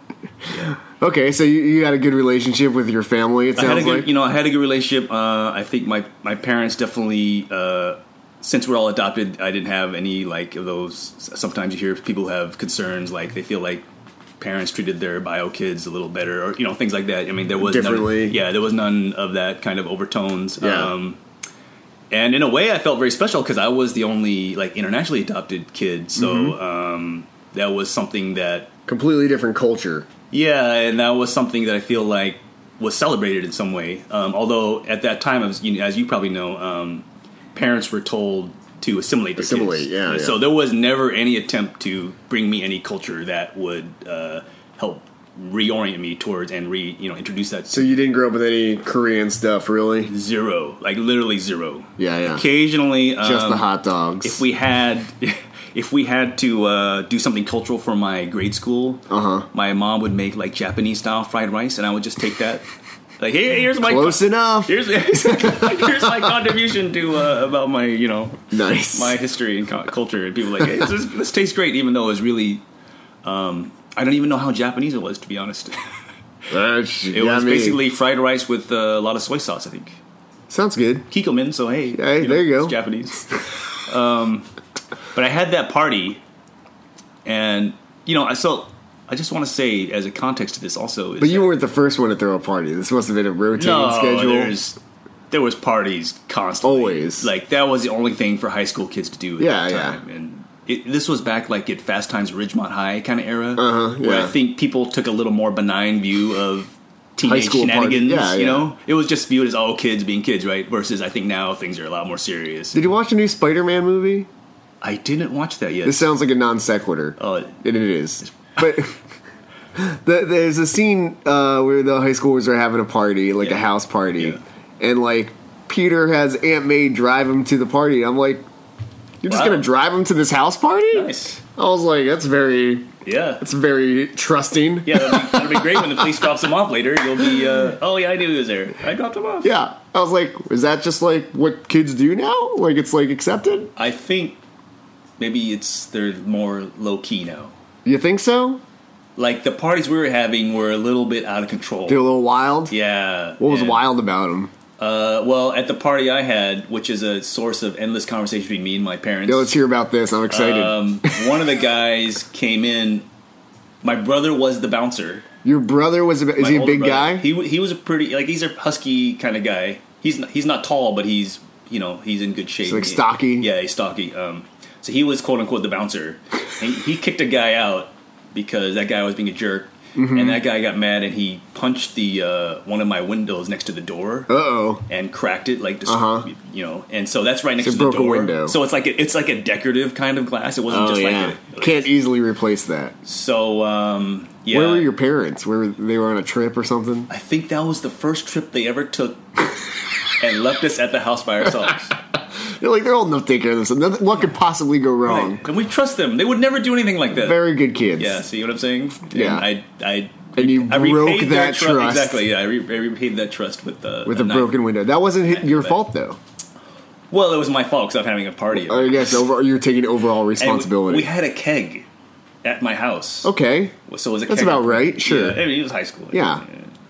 Okay, so you, you had a good relationship with your family. It I had a sounds good, like. you know, I had a good relationship. Uh, I think my my parents definitely, uh, since we're all adopted, I didn't have any like of those. Sometimes you hear people have concerns, like they feel like parents treated their bio kids a little better, or you know, things like that. I mean, there was Differently. None, yeah, there was none of that kind of overtones. Yeah. Um, and in a way, I felt very special because I was the only like internationally adopted kid. So Mm-hmm. um, that was something that Completely different culture. yeah, and that was something that I feel like was celebrated in some way. Um, although at that time, as you, as you probably know, um, parents were told to assimilate. Assimilate, yeah, yeah. So there was never any attempt to bring me any culture that would uh, help reorient me towards and re you know introduce that. So you didn't grow up with any Korean stuff, really? zero, like literally zero. Yeah, yeah. Occasionally, Just the um, hot dogs. If we had. If we had to uh, do something cultural for my grade school, Uh-huh. my mom would make like Japanese style fried rice, and I would just take that. Like, hey, here's my Close enough. here's here's my contribution to uh, about my you know Nice. my history and co- culture, and people like, hey, this, this tastes great, even though it was really. Um, I don't even know how Japanese it was, to be honest. That's- It was basically fried rice with uh, a lot of soy sauce, I think. sounds good. Kikkoman, so hey, Hey, there you go. It's Japanese. um, but I had that party, and you know, I so I just want to say as a context to this also, is But you weren't the first one to throw a party. This must have been a rotating no, schedule. there was parties constantly. Always. like that was the only thing for high school kids to do. At Yeah, that yeah. time. and. It, this was back like at Fast Times Ridgemont High kind of era, Uh-huh, where. I think people took a little more benign view of teenage school shenanigans. yeah, You yeah. know, it was just viewed as all kids being kids, right? Versus I think now things are a lot more serious. Did you watch the new Spider-Man movie? I didn't watch that yet. This sounds like a non sequitur. oh, And it is. But the, there's a scene uh, where the high schoolers are having a party, like a house party, Yeah. and like Peter has Aunt May drive him to the party. I'm like, you're just Wow. gonna drive him to this house party? nice. I was like, that's very, Yeah. that's very trusting. Yeah, that'll be, be great when the police drops him off later. You'll be, uh, oh yeah, I knew he was there. I dropped him off. Yeah. I was like, is that just like what kids do now? Like it's like accepted? I think maybe it's they're more low key now. You think so? Like the parties we were having were a little bit out of control. They're a little wild. Yeah. What was and, wild about them? Uh, well, at the party I had, which is a source of endless conversation between me and my parents. Yeah, let's hear about this. I'm excited. um, one of the guys came in. My brother was the bouncer. Your brother was a, is My he a big brother. guy? He he was a pretty like he's a husky kind of guy. He's not, he's not tall, but he's you know he's in good shape. He's, like, stocky? Yeah, he's stocky. Um, so he was quote unquote the bouncer, and he kicked a guy out because that guy was being a jerk, Mm-hmm. and that guy got mad and he punched the uh, one of my windows next to the door. Uh oh. and cracked it like Uh-huh. you know, and so that's right next So to the door. window. So it's like a, it's like a decorative kind of glass. It wasn't Oh just yeah. like a, Can't easily replace that. So um, yeah, Where were your parents? Where were, they were on a trip or something? I think that was the first trip they ever took, and left us at the house by ourselves. They're like they're old enough to take care of themselves. Nothing- What could possibly go wrong? Right. And we trust them. They would never do anything like that. Very good kids. yeah, see what I'm saying? Yeah. And I, I, And you I broke that tru- trust. Exactly. Yeah, I, re- I repaid that trust with uh, With a knife. broken window. That wasn't your fault though. Well, it was my fault because I'm having a party. I guess over, you're taking overall And we- responsibility. We, had a keg at my house. okay. So it was a That's about right, sure. Yeah, I mean, it was high school. Yeah.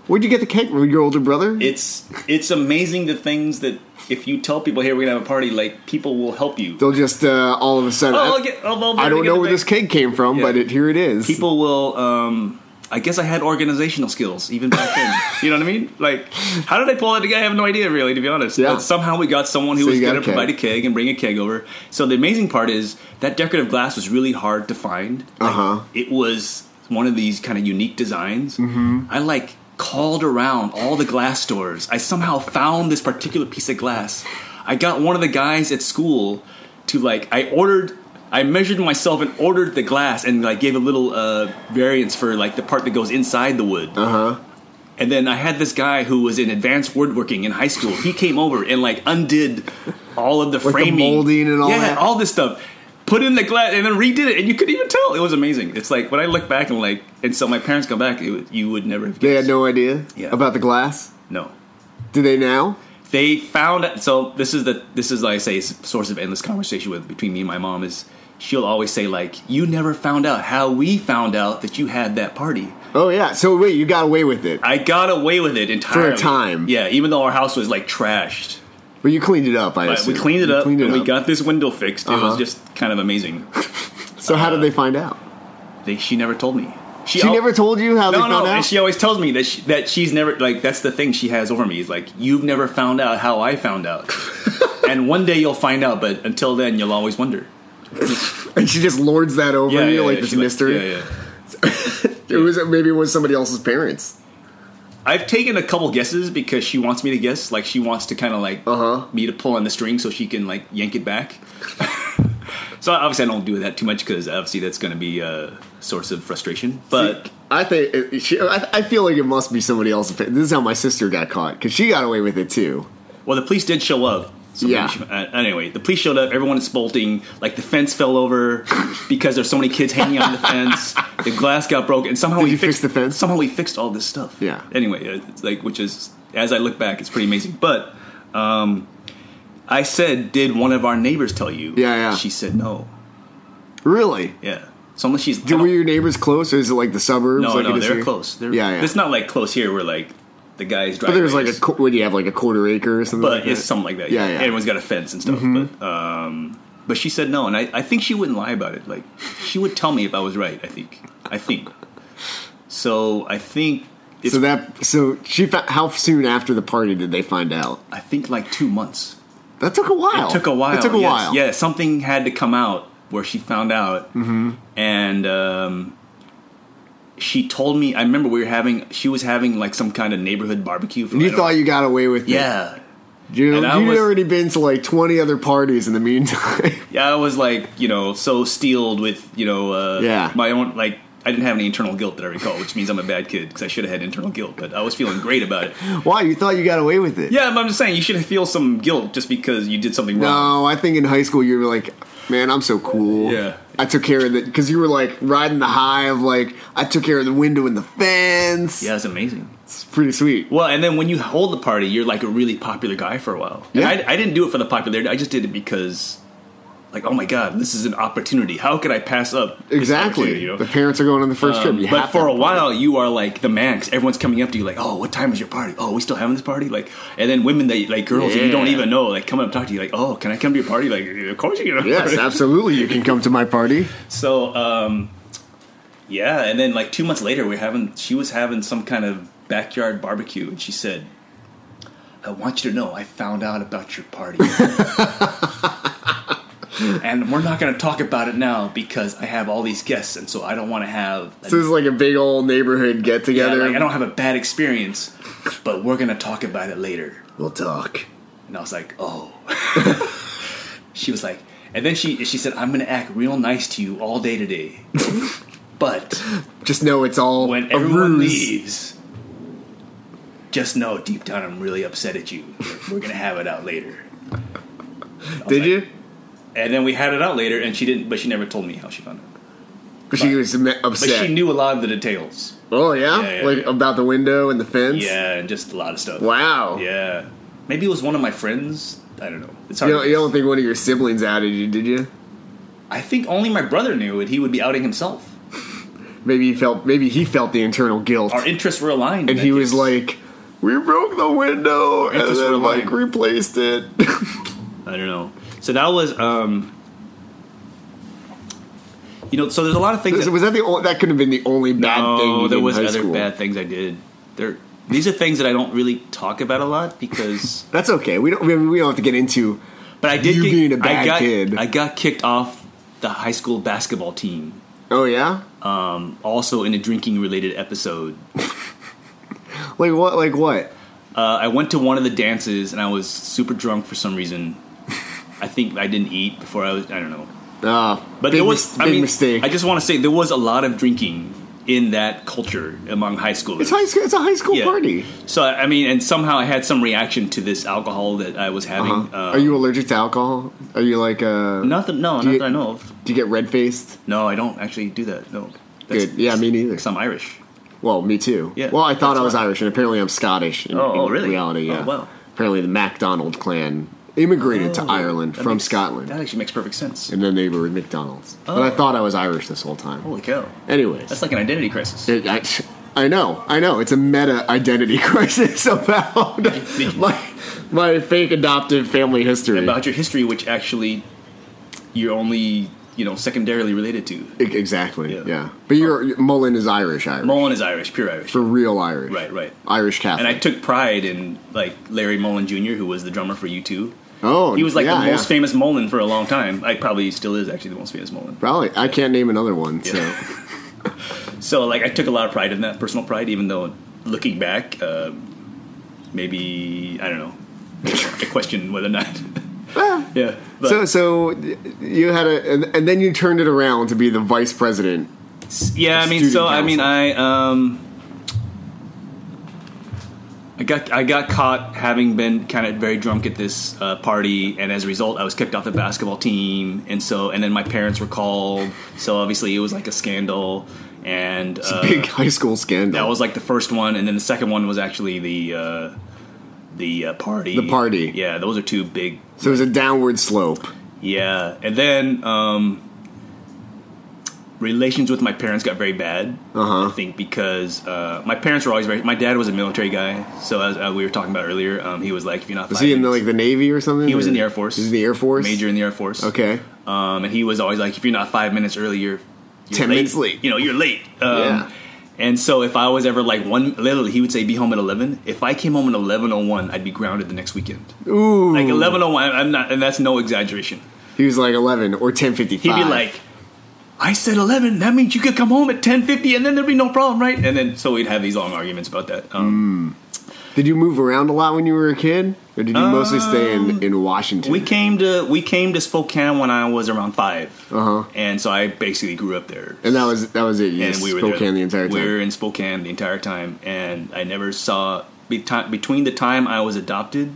Where'd you get the cake? Your older brother? It's it's amazing the things that if you tell people here we're gonna have a party, like people will help you. They'll just uh, all of a sudden. Oh, I, I'll get, I'll, I'll I don't know where this cake came from, Yeah. but it, here it is. People will. Um, I guess I had organizational skills even back then. you know what I mean? Like, how did I pull that together? I have no idea, really, to be honest. Yeah. But somehow we got someone who So was going to provide a keg and bring a keg over. So the amazing part is that decorative glass was really hard to find. Like, Uh-huh. It was one of these kind of unique designs. Mm-hmm. I like called around all the glass stores. I somehow found this particular piece of glass. I got one of the guys at school to like. I ordered. I measured myself and ordered the glass and like gave a little uh, variance for like the part that goes inside the wood. Uh huh. And then I had this guy who was in advanced woodworking in high school. He came over and like undid all of the the framing, molding and all yeah, that? all this stuff. Put in the glass and then redid it, and you couldn't even tell. It was amazing. It's like when I look back and like, and so my parents come back, it, you would never have. They had no idea Yeah. about the glass. no. Do they now? They found so this is the this is like I say a source of endless conversation with between me and my mom is she'll always say like you never found out how we found out that you had that party. Oh yeah. So wait, you got away with it, I got away with it entirely time. Yeah, even though our house was like trashed. But you cleaned it up. I But we cleaned it You up and we got this window fixed. It Uh-huh. was just kind of amazing. So how did they find out? They, she never told me. She al- never told you how they No, found no, out. and she always tells me that she, that she's never like that's the thing she has over me is like you've never found out how I found out, and one day you'll find out, but until then you'll always wonder. and she just lords that over you like this she mystery. yeah, yeah. It was maybe it was somebody else's parents. I've taken a couple guesses because she wants me to guess. Like she wants to kind of like Uh-huh. me to pull on the string so she can like yank it back. so obviously I don't do that too much because obviously that's going to be a source of frustration. But I think it, she, I, I feel like it must be somebody else's. This is how my sister got caught because she got away with it too. well, the police did show up. So Yeah. she- uh, anyway, the police showed up. Everyone is bolting. Like the fence fell over because there's so many kids hanging on the fence. The glass got broken. And somehow Did we you fix fixed the fence? Somehow we fixed all this stuff. Yeah. Anyway, uh, it's like which is as I look back, it's pretty amazing. But um, I said, did one of our neighbors tell you? Yeah, yeah. She said no. Really? Yeah. So unless she's don't- were your neighbors close, or is it like the suburbs? no, like no, they're here? close. They're, Yeah, yeah. It's not like close here We're like the guys But there's like a qu- what do you have like a quarter acre or something? but like it's that? something like that. Yeah, Yeah, yeah. Mm-hmm. Everyone's got a fence and stuff. But um, but she said no, and I, I think she wouldn't lie about it. Like she would tell me if I was right. I think. I think. So I think So that so she how soon after the party did they find out? I think like two months. That took a while. It took a while. It took a yes. while. Yeah, something had to come out where she found out, mm-hmm. and um, she told me. I remember we were having. She was having like some kind of neighborhood barbecue. For, you thought you got away with it. Yeah. You, And you'd was- already been to like 20 other parties in the meantime. Yeah, I was like, you know, so steeled with, you know, uh, Yeah. my own, like, I didn't have any internal guilt that I recall, which means I'm a bad kid because I should have had internal guilt, but I was feeling great about it. Why? You thought you got away with it? Yeah, but I'm just saying, you should feel some guilt just because you did something wrong. No, I think in high school you were like, man, I'm so cool. Yeah. I took care of it because you were like riding the high of like, I took care of the window and the fence. Yeah, it's amazing. It's pretty sweet. Well, and then when you hold the party, you're like a really popular guy for a while. And Yeah. I, I didn't do it for the popularity. I just did it because, like, oh my god, this is an opportunity. How could I pass up? Exactly. you know? The parents are going on the first trip. Um, You but have for a while, you are like the man everyone's coming up to you like, "Oh, what time is your party? Oh, we still having this party?" Like, and then women that like girls that you don't even know like come up and talk to you like, "Oh, can I come to your party?" Like, of course you can. Yes, absolutely. You can come to my party. So, um, yeah, and then like two months later, we're having. She was having some kind of backyard barbecue, and she said, "I want you to know, I found out about your party." And we're not going to talk about it now because I have all these guests, and so I don't want to have a So this is like a big old neighborhood get Yeah, together. like I don't have a bad experience, but we're gonna talk about it later. We'll talk. And I was like, oh. she was like, and then she she said, I'm gonna act real nice to you all day today, but Just know it's all when a everyone ruse. leaves, just know deep down I'm really upset at you. We're gonna have it out later. Did like- you? And then we had it out later, and she didn't, but she never told me how she found it. She was me- But upset. she knew a lot of the details. oh yeah, Yeah, yeah, like yeah. about the window and the fence. Yeah, and just a lot of stuff. Wow. Yeah. Maybe it was one of my friends. I don't know. It's You hard. don't, you don't think one of your siblings outed you, did you? I think only my brother knew it. He would be outing himself. Maybe he felt. Maybe he felt the internal guilt, Our interests were aligned. and he that was like, "We broke the window, and then like replaced it." I don't know. So that was, um, you know, so there's a lot of things. was that, that the that could have been the only bad no, thing you there was other school? bad things I did. There, these are things that I don't really talk about a lot because. That's okay. We don't. I mean, we don't have to get into. But I did You get, being a bad got, kid. I got kicked off the high school basketball team. Oh yeah, Um, also in a drinking related episode. like what? Like what? Uh, I went to one of the dances and I was super drunk for some reason. I think I didn't eat before I was. I don't know. Ah, But big there was. mis- I mean, mistake. I just want to say there was a lot of drinking in that culture among high schoolers. it's high school. It's a high school Yeah. party. So I mean, and somehow I had some reaction to this alcohol that I was having. Uh-huh. Uh, Are you allergic to alcohol? Are you like uh? Nothing. No, not you- that I know of. Do you get red faced? No, I don't actually do that. No. Good. Yeah, me neither. Because I'm Irish. Well, me too. Yeah, Well, I thought I was why. Irish, and apparently I'm Scottish. In, Oh, in oh, really? Reality, Oh, yeah. wow. Apparently, the MacDonald clan immigrated to Oh, Ireland from makes- Scotland, That actually makes perfect sense. and then they were McDonald's. But Oh. I thought I was Irish this whole time. Holy cow. Anyways, That's like an identity crisis. It- I, I know, I know. It's a meta identity crisis about my my fake adoptive family history. About your history, which actually you're only, you know, secondarily related to. Exactly. Yeah. Yeah. But you're Mullen is Irish, Irish Mullen is Irish, pure Irish. for real Irish. right, right. Irish Catholic. And I took pride in, like, Larry Mullen Jr., who was the drummer for U2. Oh, He was like yeah, the most yeah. famous Mullen for a long time. I probably still is actually the most famous Mullen. Probably. I can't name another one. So So like I took a lot of pride in that personal pride, even though looking back, uh, maybe I don't know. I question whether or not. yeah. But, so so you had a and, and then you turned it around to be the vice president. yeah, I mean, so I mean. I um, I got I got caught having been kind of very drunk at this uh, party, and as a result, I was kicked off the basketball team, and so and then my parents were called, so obviously it was like a scandal, and uh, Big high school scandal. That was like the first one, and then the second one was actually the uh, the uh, party. The party. Yeah, those are two big. so it was a downward slope. Yeah, and then um, relations with my parents got very bad. Uh-huh. I think because uh, my parents were always very. My dad was a military guy, so as uh, we were talking about earlier, um, he was like, if you're not, Was he in the, like the Navy or something? He was in the Air Force. He was in the Air Force. major in the Air Force. Okay. Um, and he was always like, if you're not five minutes early, you're, you're 10 late. minutes late. You know, you're late. Um, Yeah. And so if I was ever like one, literally, he would say, be home at 11. If I came home at 11.01, I'd be grounded the next weekend. Ooh. Like 11.01, I'm not, and that's no exaggeration. He was like eleven or ten fifty He'd be like, I said 11, that means you could come home at 10.50 and then there'd be no problem, right? And then, so we'd have these long arguments about that. Um, Did you move around a lot when you were a kid, or did you mostly stay in in Washington? Um, We came to we came to Spokane when I was around five, Uh-huh. and so I basically grew up there. and that was that was it. You and we were Spokane there. the entire time. We were in Spokane the entire time, and I never saw between the time I was adopted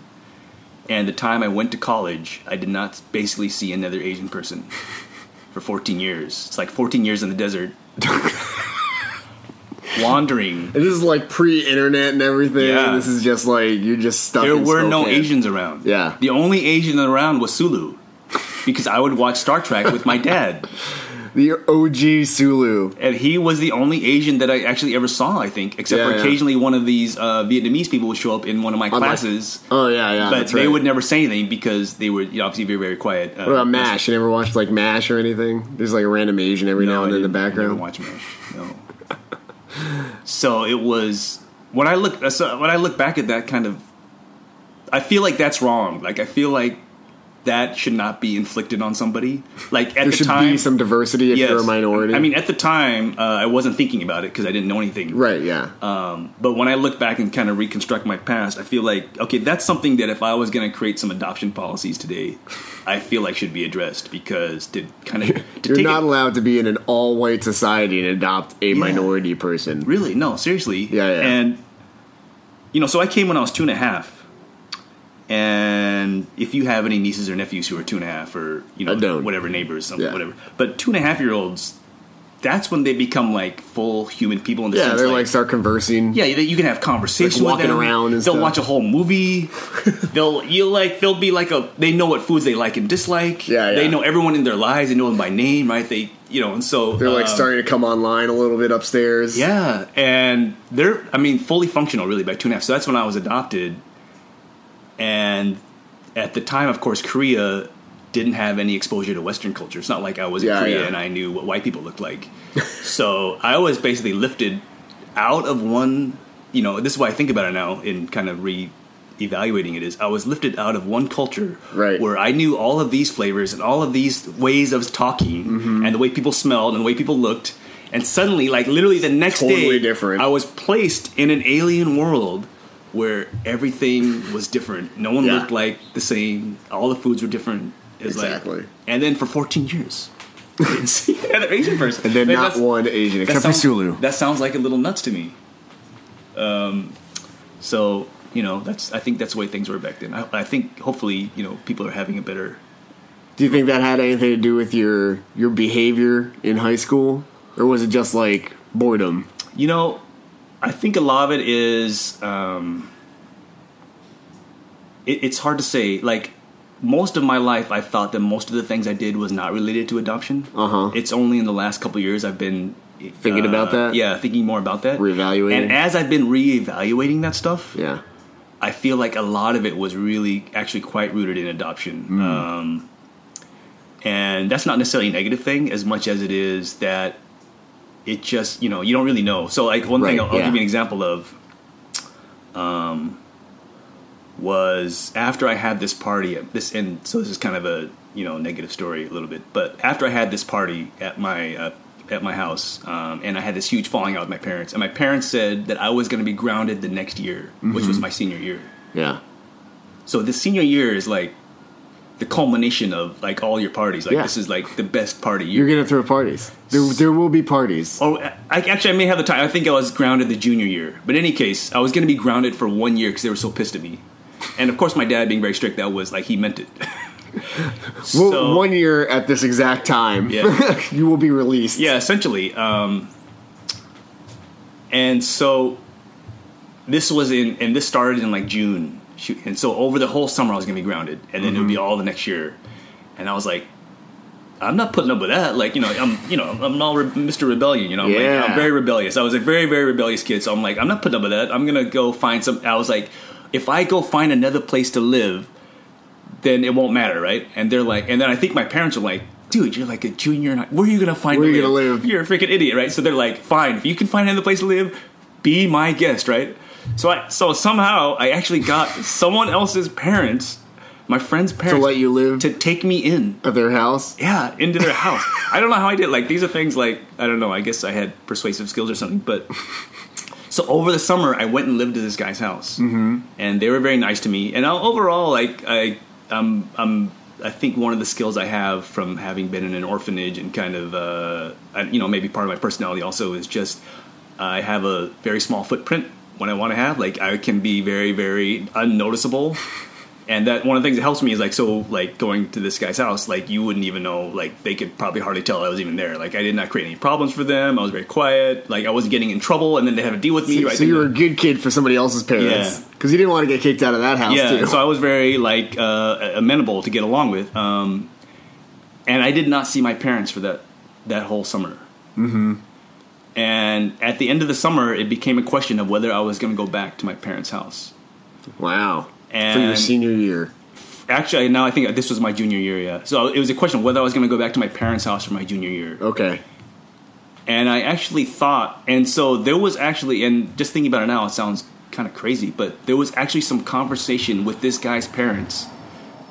and the time I went to college. I did not basically see another Asian person for 14 years. It's like 14 years in the desert, wandering. This is like pre-internet and everything. Yeah. This is just like you're just stuck. There were no Spokane. Asians around. Yeah. the only Asian around was Sulu. Because I would watch Star Trek with my dad. The OG Sulu. and he was the only Asian that I actually ever saw. I think, except Yeah, for yeah. occasionally one of these uh, Vietnamese people would show up in one of my classes, Oh yeah, yeah. but they right. would never say anything because they were you know, obviously very very quiet. Uh, What about M*A*S*H? You never watched like M*A*S*H or anything? There's like a random Asian every No, now and then in the didn't- I never background. watch M*A*S*H. No. so it was when I look so when I look back at that kind of, I feel like that's wrong. Like I feel like that should not be inflicted on somebody. Like at There the should time, be some diversity if yes. you're a minority. I mean, at the time, uh, I wasn't thinking about it because I didn't know anything. right? Yeah. Um, but when I look back and kind of reconstruct my past, I feel like okay, that's something that if I was going to create some adoption policies today, I feel like should be addressed because to kind of to You're not it, allowed to be in an all-white society and adopt a minority person. really no seriously Yeah, yeah. and you know so I came when I was two and a half. And if you have any nieces or nephews who are two and a half, or you know, whatever neighbors, Yeah. whatever, but two and a half year olds, that's when they become like full human people. In the Yeah, sense, they're like, start conversing. Yeah, you can have conversation Like walking around and they'll stuff. watch a whole movie. they'll you like they'll be like a they know what foods they like and dislike. Yeah, They know everyone in their lives. They know them by name, right? They you know, and so They're like um, starting to come online a little bit upstairs. Yeah, and they're I mean fully functional really by two and a half. So that's when I was adopted, and at the time, of course, Korea didn't have any exposure to Western culture. It's not like I was in Korea yeah. and I knew what white people looked like. so I was basically lifted out of one. You know, this is why I think about it now in kind of re evaluating it is I was lifted out of one culture Right. where I knew all of these flavors and all of these ways of talking Mm-hmm. and the way people smelled and the way people looked and suddenly like literally the next Totally day different. I was placed in an alien world where everything was different. No one Yeah. looked like the same. All the foods were different. Exactly. Like, and then for 14 years, I didn't see another Asian person. And then Like, not one Asian except sounds, for Sulu. That sounds like a little nuts to me. Um, so you know, that's I think that's the way things were back then. I, I think hopefully you know people are having a better. Do you think that had anything to do with your your behavior in high school, or was it just like boredom? You know, I think a lot of it is. Um, it, it's hard to say. Like most of my life, I thought that most of the things I did was not related to adoption. Uh-huh. It's only in the last couple of years I've been Thinking about that? Yeah, thinking more about that, Reevaluating? And as I've been reevaluating that stuff, Yeah. I feel like a lot of it was really actually quite rooted in adoption. Hmm. Um, and that's not necessarily a negative thing as much as it is that it just, you know, you don't really know. So, like, one thing I'll, I'll give you an example of um, was after I had this party, at this, and so this is kind of a, you know, negative story a little bit, but after I had this party at my, uh, at my house, um, and I had this huge falling out with my parents, and my parents said that I was going to be grounded the next year, which Mm-hmm. was my senior year. Yeah. So the senior year is like the culmination of like all your parties. Like Yeah. this is like the best party You're year. gonna throw parties. There, there will be parties. Oh, I, actually, I may have the time. I think I was grounded the junior year, but in any case, I was going to be grounded for one year because they were so pissed at me. And of course, my dad being very strict, that was like he meant it. Well, so- one year at this exact time, Yeah. you will be released. Yeah, essentially. Um, and so this was in, and this started in like June. Shoot, And so over the whole summer, I was gonna be grounded, and then it would be mm-hmm. all the next year. And I was like, I'm not putting up with that. Like, you know, I'm, you know, I'm all re- Mr. Rebellion. You know, I'm, Yeah. like, I'm very rebellious. I was a very, very rebellious kid. So I'm like, I'm not putting up with that. I'm gonna go find some. I was like, if I go find another place to live, then it won't matter, right? And they're like, and then I think my parents are like, dude, you're like a junior. in high- Where are you gonna find? Where to you gonna live? You're a freaking idiot, right? So they're like, fine, if you can find another place to live, be my guest, right? So I, so somehow I actually got someone else's parents, my friend's parents, To let you live to take me in. at their house. Yeah, into their house. I don't know how I did. Like these are things like I don't know. I guess I had persuasive skills or something. But so over the summer, I went and lived at this guy's house, mm-hmm. and they were very nice to me. And I, overall, like I, I'm, I'm, I think one of the skills I have from having been in an orphanage and kind of, uh, you know, maybe part of my personality also is just I have a very small footprint when I want to have. Like I can be very, very unnoticeable. And that one of the things that helps me is like so like going to this guy's house like you wouldn't even know like they could probably hardly tell I was even there. Like I did not create any problems for them. I was very quiet. Like I wasn't getting in trouble and then they had to deal with me so, right? so you were a good kid for somebody else's parents. Yeah. because you didn't want to get kicked out of that house yeah too. so I was very like uh, amenable to get along with um, and I did not see my parents for that that whole summer. Mm-hmm. And at the end of the summer it became a question of whether I was going to go back to my parents house. Wow. For your senior year. Actually, now I think this was my junior year. Yeah, so it was a question of whether I was going to go back to my parents' house for my junior year, okay. And I actually thought, and so there was actually, and just thinking about it now, it sounds kind of crazy, but there was actually some conversation with this guy's parents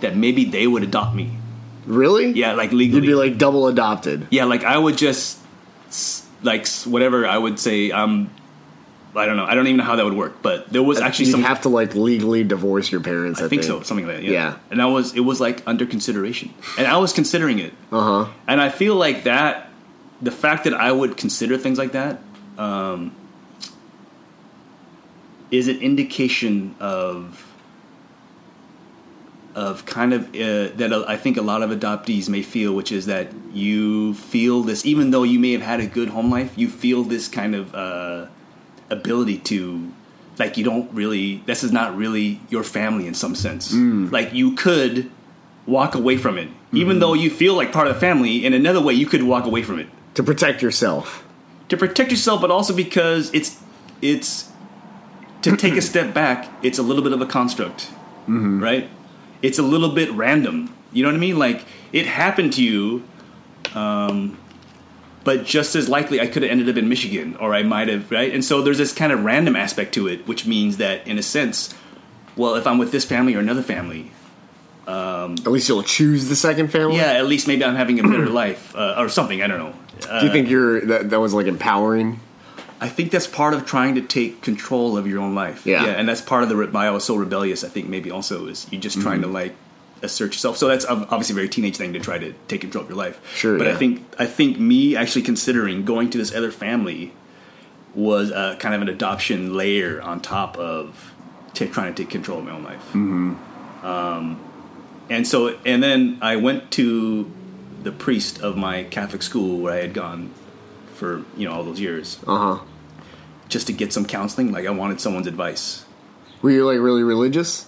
that maybe they would adopt me. really? Yeah, like legally. you'd be like double adopted. Yeah, like I would just like whatever I would say. Um, I don't know. I don't even know how that would work, but there was actually some. have to like legally divorce your parents I, I think so, something like that. Yeah. Yeah. And I was, it was like under consideration, and I was considering it. uh-huh And I feel like that, the fact that I would consider things like that, um, is an indication of of kind of uh, that I think a lot of adoptees may feel, which is that you feel this, even though you may have had a good home life, you feel this kind of uh, ability to. Like you don't really. This is not really your family in some sense. Like you could walk away from it, even though you feel like part of the family. In another way, you could walk away from it to protect yourself to protect yourself, but also because it's it's to take a step back. It's a little bit of a construct, right? It's a little bit random. You know what I mean? Like it happened to you, um, but just as likely, I could have ended up in Michigan, or I might have, right? And so there's this kind of random aspect to it, which means that, in a sense, well, if I'm with this family or another family, at least you'll choose the second family yeah, at least maybe I'm having a better life uh, or something. I don't know. Uh, do you think you're that, that was like empowering I think that's part of trying to take control of your own life. Yeah. and that's part of the why I was so rebellious. I think maybe also is you just trying to Mm-hmm. like assert yourself. So that's obviously a very teenage thing to try to take control of your life. Sure, but I think I think me actually considering going to this other family was uh, kind of an adoption layer on top of ta trying to take control of my own life. Mm-hmm. Um, and so and then I went to the priest of my Catholic school where I had gone for you know all those years uh-huh just to get some counseling. Like I wanted someone's advice. were you like really religious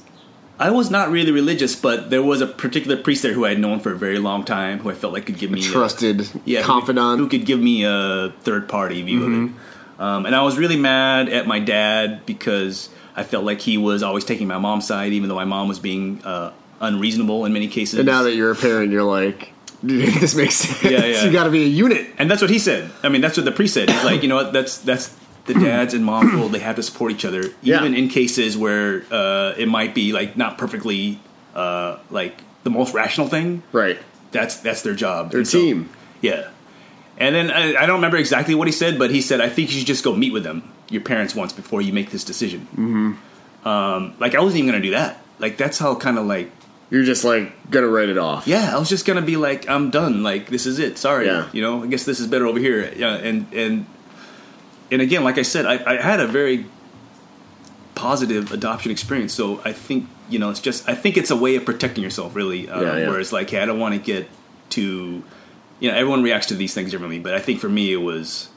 I was not really religious, but there was a particular priest there who I had known for a very long time, who I felt like could give me a- trusted yeah, who could- confidant who could give me a third party view Mm-hmm. it. Um, and I was really mad at my dad because I felt like he was always taking my mom's side, even though my mom was being uh, unreasonable in many cases. and now that you're a parent you're like this makes sense Yeah, yeah. you got to be a unit and that's what he said. I mean, that's what the priest said. He's like, you know what? That's that's the dads and moms role. They have to support each other, Yeah. even in cases where uh, it might be like not perfectly uh, like the most rational thing. right That's that's their job. their And so- team yeah. And then I, I don't remember exactly what he said, but he said, "I think you should just go meet with them, your parents, once before you make this decision." Mm-hmm. Um, like I wasn't even gonna do that. Like that's how kind of like you're just like gonna write it off yeah, I was just gonna be like, I'm done. Like this is it. Sorry, Yeah. you know. I guess this is better over here. Yeah, and and and again, like I said, I, I had a very positive adoption experience. So I think you know, it's just I think it's a way of protecting yourself, really. Um, Yeah, yeah. Where it's like, hey, I don't want to get too. You know, everyone reacts to these things differently, but I think for me, it was.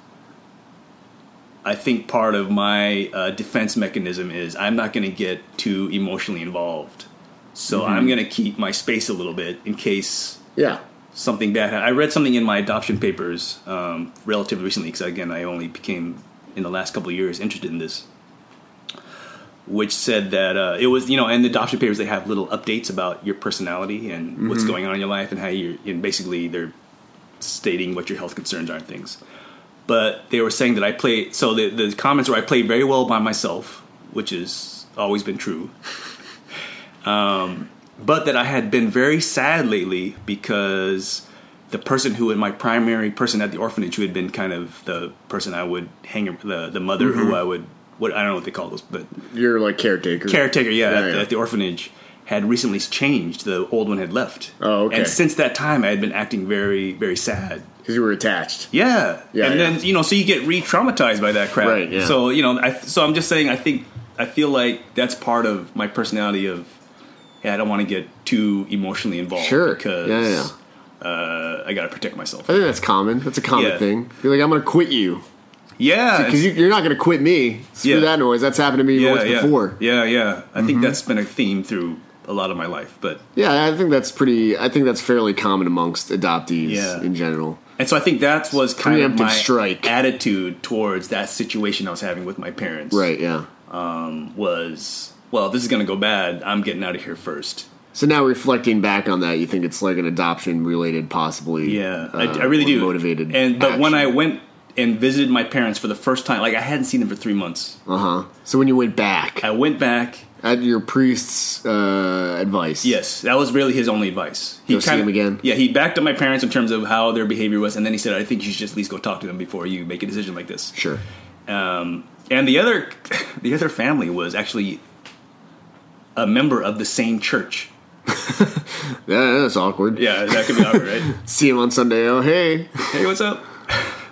I think part of my uh, defense mechanism is I'm not going to get too emotionally involved. So Mm-hmm. I'm going to keep my space a little bit in case yeah something bad. I read something in my adoption papers um, relatively recently because again, I only became in the last couple of years interested in this, which said that uh, it was you know in the adoption papers they have little updates about your personality and what's going on in your life and how you're and basically they're stating what your health concerns are and things. But they were saying that I play so the the comments were I play very well by myself, which has always been true. Um, but that I had been very sad lately because the person who, was my primary person at the orphanage, who had been kind of the person I would hang, the the mother who I would what I don't know what they call those, but You're like caretaker. caretaker, yeah, Yeah, at, yeah. at the orphanage had recently changed. The old one had left. Oh, okay. And since that time, I had been acting very, very sad. Because you were attached. Yeah, Yeah, and yeah. then you know, so you get re-traumatized by that crap. Right, yeah. So you know, I, so I'm just saying, I think I feel like that's part of my personality. Of yeah, I don't want to get too emotionally involved. Sure. because Yeah, yeah. Uh, I got to protect myself. I think that's common. That's a common thing. You're like, I'm going to quit you. Yeah, Because you, you're not going to quit me. Screw that noise. That's happened to me once before. yeah, yeah. I think Mm-hmm. that's been a theme through a lot of my life, but Yeah, I think that's pretty. I think that's fairly common amongst adoptees Yeah. in general. And so I think that was kind of my strike. attitude towards that situation I was having with my parents. Right. Yeah. Was well, this is going to go bad. I'm getting out of here first. So now reflecting back on that, you think it's like an adoption related, possibly. Yeah, I, uh, I really do. Motivated. And but when I went and visited my parents for the first time, like I hadn't seen them for three months. Uh huh. So when you went back I went back. at your priest's uh, advice. Yes, that was really his only advice. He Go see kinda- them again? Yeah, he backed up my parents in terms of how their behavior was, and then he said, "I think you should just at least go talk to them before you make a decision like this." Sure. Um, and the other, the other family was actually a member of the same church. Yeah, that's awkward. Yeah, that could be awkward, right? See him on Sunday. Oh, hey, Hey, what's up?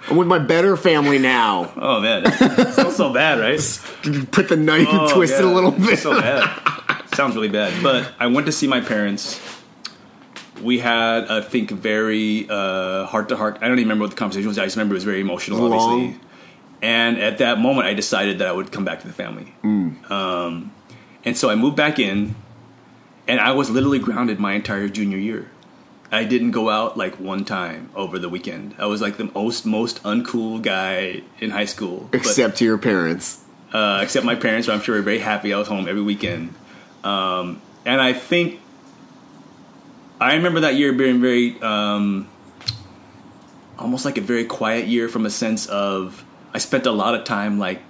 I'm with my better family now. Oh man, it sounds so bad, right? Put the knife and Oh, twist it a little bit. So bad. Sounds really bad. But I went to see my parents. We had, I think, very heart to heart. I don't even remember what the conversation was. I just remember it was very emotional, long? obviously. And at that moment, I decided that I would come back to the family. Um, and so I moved back in, and I was literally grounded my entire junior year. I didn't go out like one time over the weekend. I was like the most most uncool guy in high school. But- Except to your parents. uh, except my parents, I'm sure were very happy I was home every weekend. Um, and I think I remember that year being very, um, almost like a very quiet year from a sense of I spent a lot of time like,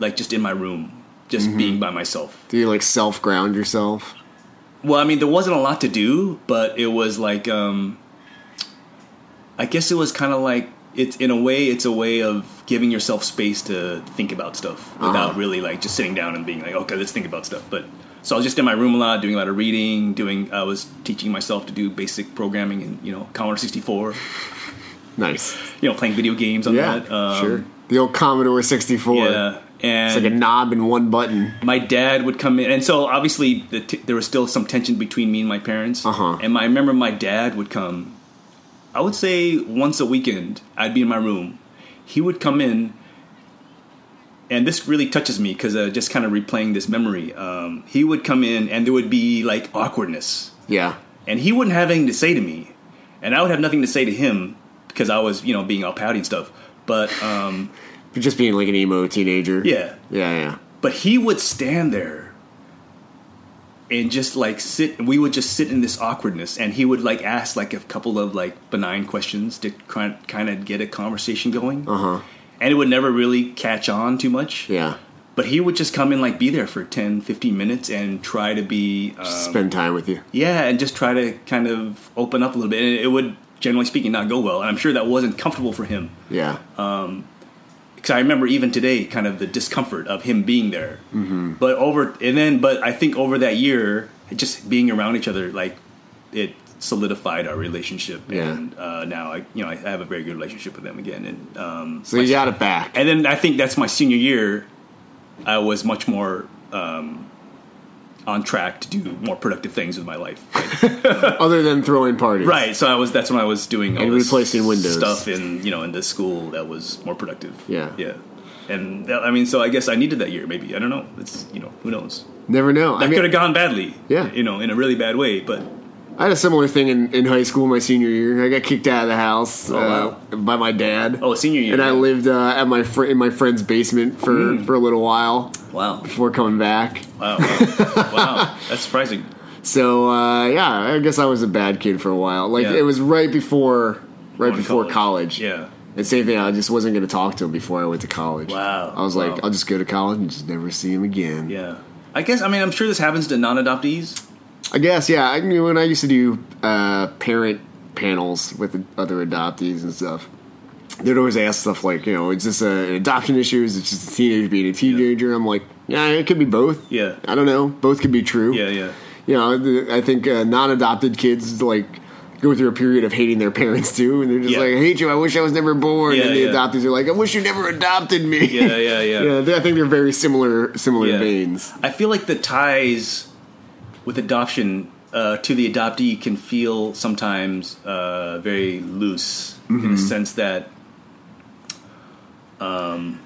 like just in my room, just being by myself. Do you like self ground yourself? Well, I mean, there wasn't a lot to do, but it was like, um, I guess it was kind of like it's in a way, it's a way of giving yourself space to think about stuff without Uh-huh. really like just sitting down and being like, okay, let's think about stuff. But so I was just in my room a lot, doing a lot of reading, doing. I was teaching myself to do basic programming and you know Commodore sixty four, Nice. you know, playing video games on Yeah, that. Um, sure. The old Commodore 64. Yeah, and It's like a knob and one button. my dad would come in, and so obviously the t- there was still some tension between me and my parents. Uh-huh. And my, I remember my dad would come. I would say once a weekend, I'd be in my room. He would come in, and this really touches me because uh, just kind of replaying this memory. Um, he would come in, and there would be like awkwardness, Yeah. and he wouldn't have anything to say to me, and I would have nothing to say to him because I was, you know, being all pouty and stuff. But um, just being like an emo teenager. yeah, Yeah, yeah. but he would stand there and just like sit we would just sit in this awkwardness and he would like ask like a couple of like benign questions to kind of get a conversation going Uh huh. and it would never really catch on too much Yeah. but he would just come and like be there for 10 15 minutes and try to be um, Spend time with you. yeah and just try to kind of open up a little bit and it would generally speaking not go well and i'm sure that wasn't comfortable for him Yeah. Because I remember even today, kind of the discomfort of him being there. Mm-hmm. But over and then, but I think over that year, just being around each other, like it solidified our relationship. Yeah. And uh, now, I you know, I have a very good relationship with them again. And um, so you got it back. and then I think that's my senior year. I was much more um, on track to do more productive things with my life. Right. Other than throwing parties. right. So I was. That's when I was doing all And this replacing windows. stuff in you know in the school that was more productive. Yeah. Yeah. And that, I mean, so I guess I needed that year. Maybe I don't know. It's you know who knows. Never know. I That mean, could have gone badly. Yeah. You know, in a really bad way. But I had a similar thing in, in high school my senior year. I got kicked out of the house Oh, uh, by my dad. oh, senior year. and I lived uh, at my fr- in my friend's basement for, Mm. for a little while Wow. before coming back. Wow. Wow. wow. That's surprising. So uh, yeah, I guess I was a bad kid for a while. Like Yeah. it was right before right Going before college. Yeah. And same thing, I just wasn't going to talk to him before I went to college. Wow. I was like, I'll just go to college and just never see him again. Yeah. I guess. I mean, I'm sure this happens to non-adoptees. I guess, yeah. I knew when I used to do uh, parent panels with other adoptees and stuff. they'd always ask stuff like, you know, is this a, an adoption issue? Is it just a teenager being a teenager? I'm like, yeah, it could be both. Yeah. I don't know. Both could be true. Yeah, yeah. You know, I think uh, non-adopted kids like go through a period of hating their parents too, and they're just Yeah. like, "I hate you. I wish I was never born." Yeah, and the yeah. adoptees are like, "I wish you never adopted me." Yeah, yeah, yeah. yeah, I think they're very similar, similar Yeah. veins. I feel like the ties with adoption uh, to the adoptee can feel sometimes uh, very loose in the sense that um,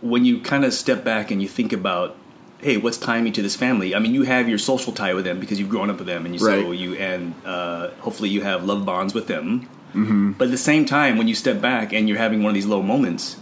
when you kind of step back and you think about hey what's tying me to this family? I mean you have your social tie with them because you've grown up with them and you so you and uh, hopefully you have love bonds with them. But at the same time when you step back and you're having one of these low moments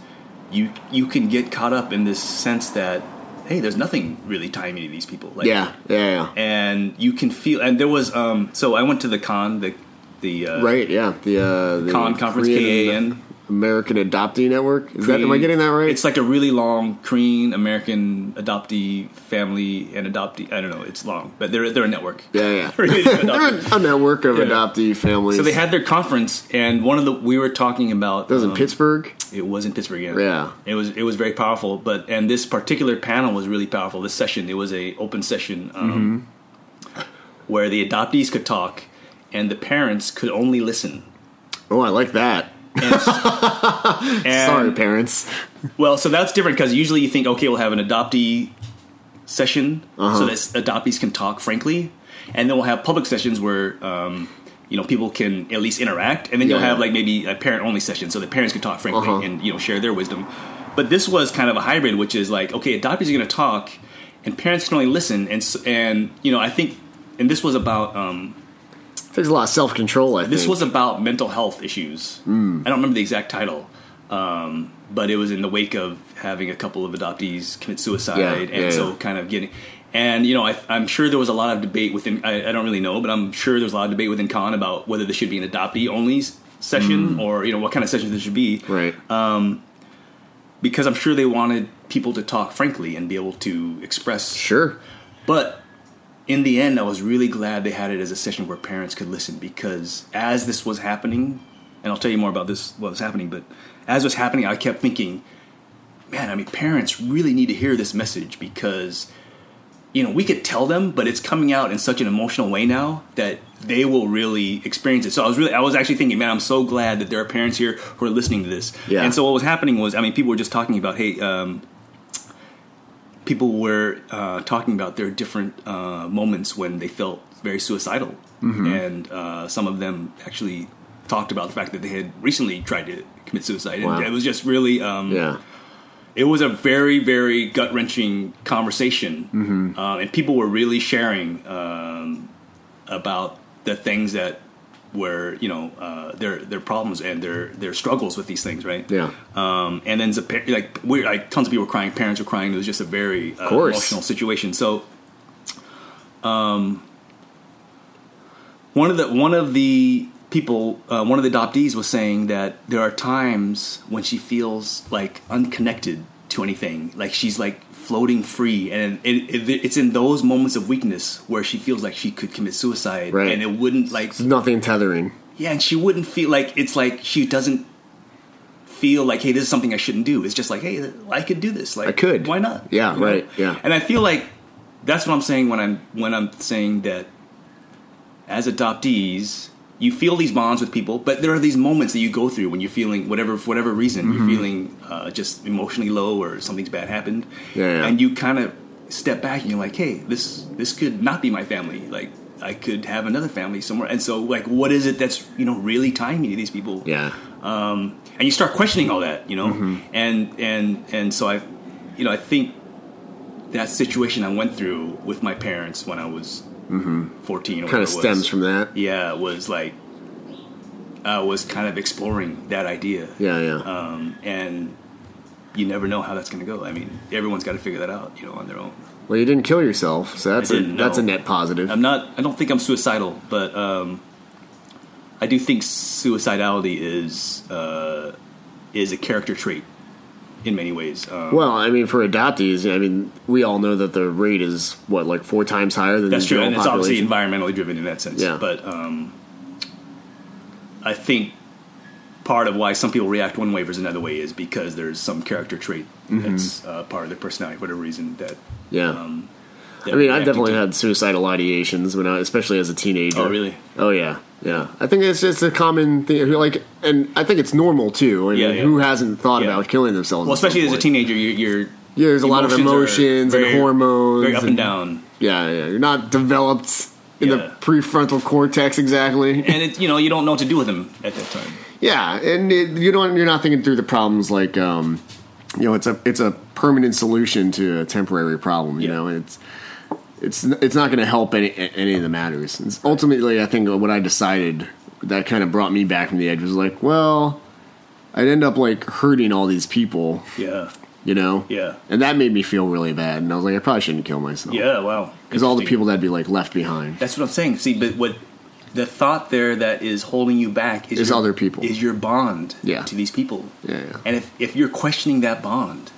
you you can get caught up in this sense that hey there's nothing really tying me to these people like Yeah, yeah, yeah. and you can feel and there was um so i went to the con the the uh, Right, yeah. The, uh, the KAAN conference Korean KAAN American Adoptee Network. Is that? Am I getting that right? It's like a really long Korean American adoptee family and adoptee. I don't know. It's long, but they're they're a network. yeah, yeah. They're a network of Yeah. adoptee families. So they had their conference, and one of the we were talking about. that was in um, Pittsburgh. It was in Pittsburgh. Yeah. Yeah. It was it was very powerful, but and this particular panel was really powerful. This session, it was a open session um, Mm-hmm. where the adoptees could talk, and the parents could only listen. Oh, I like that. And, and- Sorry, parents. Well, so that's different because usually you think, okay, we'll have an adoptee session Uh-huh. so that adoptees can talk frankly, and then we'll have public sessions where um, you know people can at least interact, and then you'll have like maybe a parent only session so the parents can talk frankly Uh-huh. and you know share their wisdom. But this was kind of a hybrid, which is like, okay, adoptees are going to talk, and parents can only listen, and and you know I think, and this was about. Um, Takes a lot of self control. I this think. was about mental health issues. Hmm. I don't remember the exact title, um, but it was in the wake of having a couple of adoptees commit suicide, Yeah, and yeah, so yeah. kind of getting. And you know, I, I'm sure there was a lot of debate within. I, I don't really know, but I'm sure there was a lot of debate within KAAN about whether this should be an adoptee only session or you know what kind of session this should be. Right. Because I'm sure they wanted people to talk frankly and be able to express sure. but in the end, I was really glad they had it as a session where parents could listen because as this was happening, and I'll tell you more about this what was happening, but as it was happening, I kept thinking, man, I mean, parents really need to hear this message because you know we could tell them, but it's coming out in such an emotional way now that they will really experience it. So I was really, I was actually thinking, man, I'm so glad that there are parents here who are listening to this. Yeah. And so what was happening was, I mean, people were just talking about, hey. Um, people were uh, talking about their different uh, moments when they felt very suicidal, Mm-hmm. and uh, some of them actually talked about the fact that they had recently tried to commit suicide, and it was just really, um, Yeah. it was a very, very gut wrenching conversation, Mm-hmm. uh, and people were really sharing um, about the things that were, you know, uh, their their problems and their their struggles with these things, right? Yeah. Um, and then like we like tons of people were crying, parents were crying. It was just a very uh, emotional situation. So, um, one of the one of the people, uh, one of the adoptees was saying that there are times when she feels like unconnected to anything, like she's like floating free, and it, it, it's in those moments of weakness where she feels like she could commit suicide, Right. and it wouldn't like There's nothing tethering. yeah, and she wouldn't feel like it's like she doesn't feel like, hey, this is something I shouldn't do. It's just like, hey, I could do this. Like, I could. Why not? Yeah, You know? right, yeah. And I feel like that's what I'm saying when I'm when I'm saying that as adoptees, you feel these bonds with people, but there are these moments that you go through when you're feeling whatever for whatever reason Mm-hmm. you're feeling uh, just emotionally low or something's bad happened, Yeah, and you kind of step back and you're like, hey, this this could not be my family. Like I could have another family somewhere, and so like, what is it that's you know really tying me to these people? Yeah. um, and you start questioning all that, you know, Mm-hmm. and and and so I, you know, I think that situation I went through with my parents when I was fourteen, Kind of stems from that. yeah, it was like I was kind of exploring that idea, Yeah, yeah. um, and you never know how that's going to go. I mean, everyone's got to figure that out, you know, on their own. well, you didn't kill yourself, so that's a that's a net positive. I'm not. I don't think I'm suicidal, but um, I do think suicidality is uh, is a character trait in many ways. Um, well, I mean, for adoptees, I mean, we all know that the rate is what like four times higher than that's the true, and it's obviously environmentally driven in that sense. Yeah. But um, I think part of why some people react one way versus another way is because there's some character trait that's uh, part of their personality for whatever reason that. Yeah. Um, I mean, I've definitely had suicidal ideations when I, especially as a teenager. Oh, really? Oh, yeah, yeah. I think it's just a common thing. Like, and I think it's normal too. I mean, Yeah, yeah. who hasn't thought Yeah. about killing themselves? Well, especially as a teenager, you're, you're Yeah, there's a lot of emotions are and hormones. very up and and- down. Yeah, yeah. You're not developed in the prefrontal cortex exactly. and it, you know you don't know what to do with them at that time. Yeah, and it, you don't. You're not thinking through the problems like, um, you know, it's a it's a permanent solution to a temporary problem. You know, it's it's it's not going to help any any of the matters. It's ultimately, I think what I decided that kind of brought me back from the edge was like, well, I'd end up like hurting all these people. Yeah, You know. Yeah. And that made me feel really bad, and I was like, I probably shouldn't kill myself. yeah, wow. Because all the people that'd be like left behind. That's what I'm saying. See, but what the thought there that is holding you back is Is your, other people. is your bond Yeah. to these people. Yeah, yeah. And if if you're questioning that bond,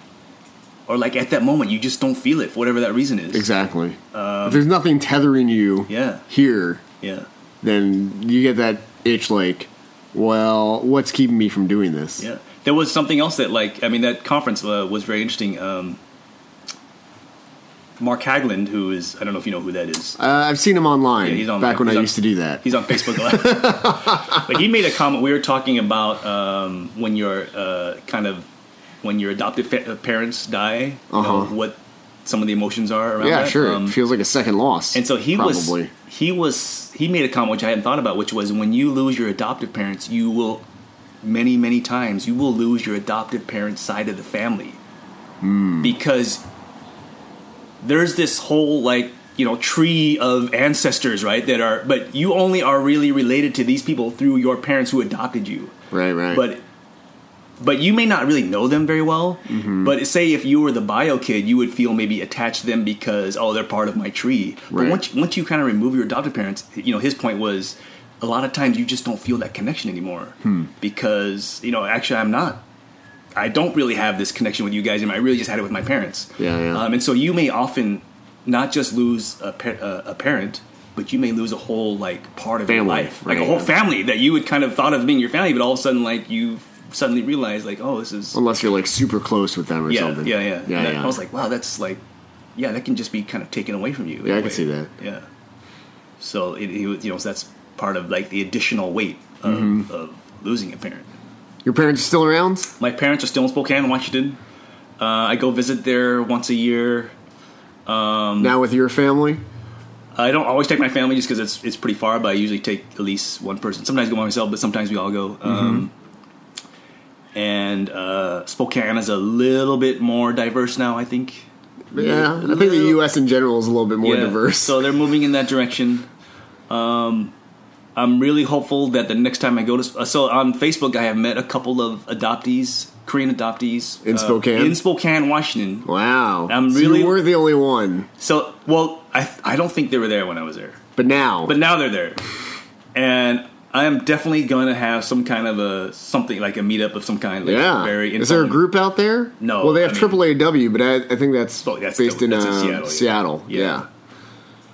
or like at that moment you just don't feel it for whatever that reason is. Exactly. if there's nothing tethering you Um, Yeah. here, Yeah. then you get that itch like, well, what's keeping me from doing this? Yeah. There was something else that like I mean that conference uh, was very interesting. Um, Mark Hagland, who is I don't know if you know who that is. Uh, I've seen him online Yeah, he's on- back when I on- used to do that. He's on Facebook lot. but he made a comment. We were talking about um, when your uh, kind of when your adoptive fa- uh, parents die, you know, Uh-huh. what some of the emotions are around Yeah, that. sure. Um, it feels like a second loss. and so he probably. was he was he made a comment which I hadn't thought about, which was when you lose your adoptive parents, you will many many times you will lose your adoptive parents' side of the family Hmm. because there's this whole like you know tree of ancestors right that are but you only are really related to these people through your parents who adopted you right, right. but but you may not really know them very well Mm-hmm. but say if you were the bio kid you would feel maybe attached to them because oh they're part of my tree but once once you kind of remove your adoptive parents you know his point was a lot of times you just don't feel that connection anymore Hmm. because you know actually i'm not i don't really have this connection with you guys anymore i really just had it with my parents Yeah, yeah. Um, and so you may often not just lose a, uh, a parent but you may lose a whole like part of your Family, life like a whole yeah. family that you would kind of thought of being your family but all of a sudden like you suddenly realize like oh this is Unless you're like super close with them or yeah something. yeah yeah Yeah, that- yeah. i was like wow that's like yeah that can just be kind of taken away from you Yeah, I can see that. yeah so it, it was- you know so that's part of like the additional weight of, Mm-hmm. of losing a parent Your parents are still around? my parents are still in spokane washington uh, i go visit there once a year Um, now with your family? I don't always take my family just because it's it's pretty far, but I usually take at least one person. Sometimes I go by myself, but sometimes we all go. Um, and uh, Spokane is a little bit more diverse now, I think. Yeah, I think the U.S. in general is a little bit more Yeah, diverse. So they're moving in that direction. Um, I'm really hopeful that the next time I go to so on Facebook, I have met a couple of adoptees, Korean adoptees In uh, Spokane? in Spokane, Washington. wow, I'm So really- you were the only one, So, well, I I don't think they were there when I was there. but now, But now they're there, and I am definitely going to have some kind of a something like a meetup of some kind. Like yeah, very. is there a group out there? No, Well, they have I mean- AAAW, but I, I think that's, Oh, that's based in, that's in uh, Seattle, Seattle. yeah.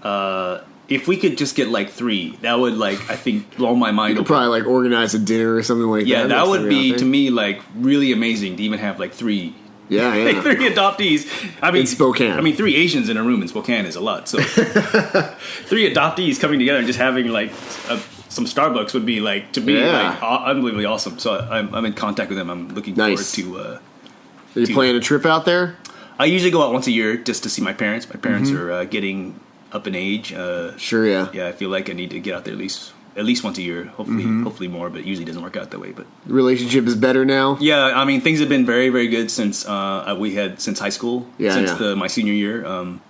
Yeah. Uh, if we could just get like three, that would like I think blow my mind. You could probably like organize a dinner or something like yeah, that. Yeah, that would be to me like really amazing to even have like three. Yeah, Like yeah. three adoptees. I mean, In Spokane. I mean, three Asians in a room in Spokane is a lot. So, three adoptees coming together and just having like a, some Starbucks would be like to me Yeah. like unbelievably awesome. So I'm, I'm in contact with them. I'm looking Nice. forward to. Uh, Are you planning a trip out there? I usually go out once a year just to see my parents. My parents Mm-hmm. are uh, getting up in age. Uh, Sure, yeah. yeah, I feel like I need to get out there at least at least once a year. Hopefully, Mm-hmm. hopefully more, but it usually doesn't work out that way. But The relationship is better now. yeah, I mean things have been very very good since uh, we had since high school, Yeah, since yeah. the my senior year. Um,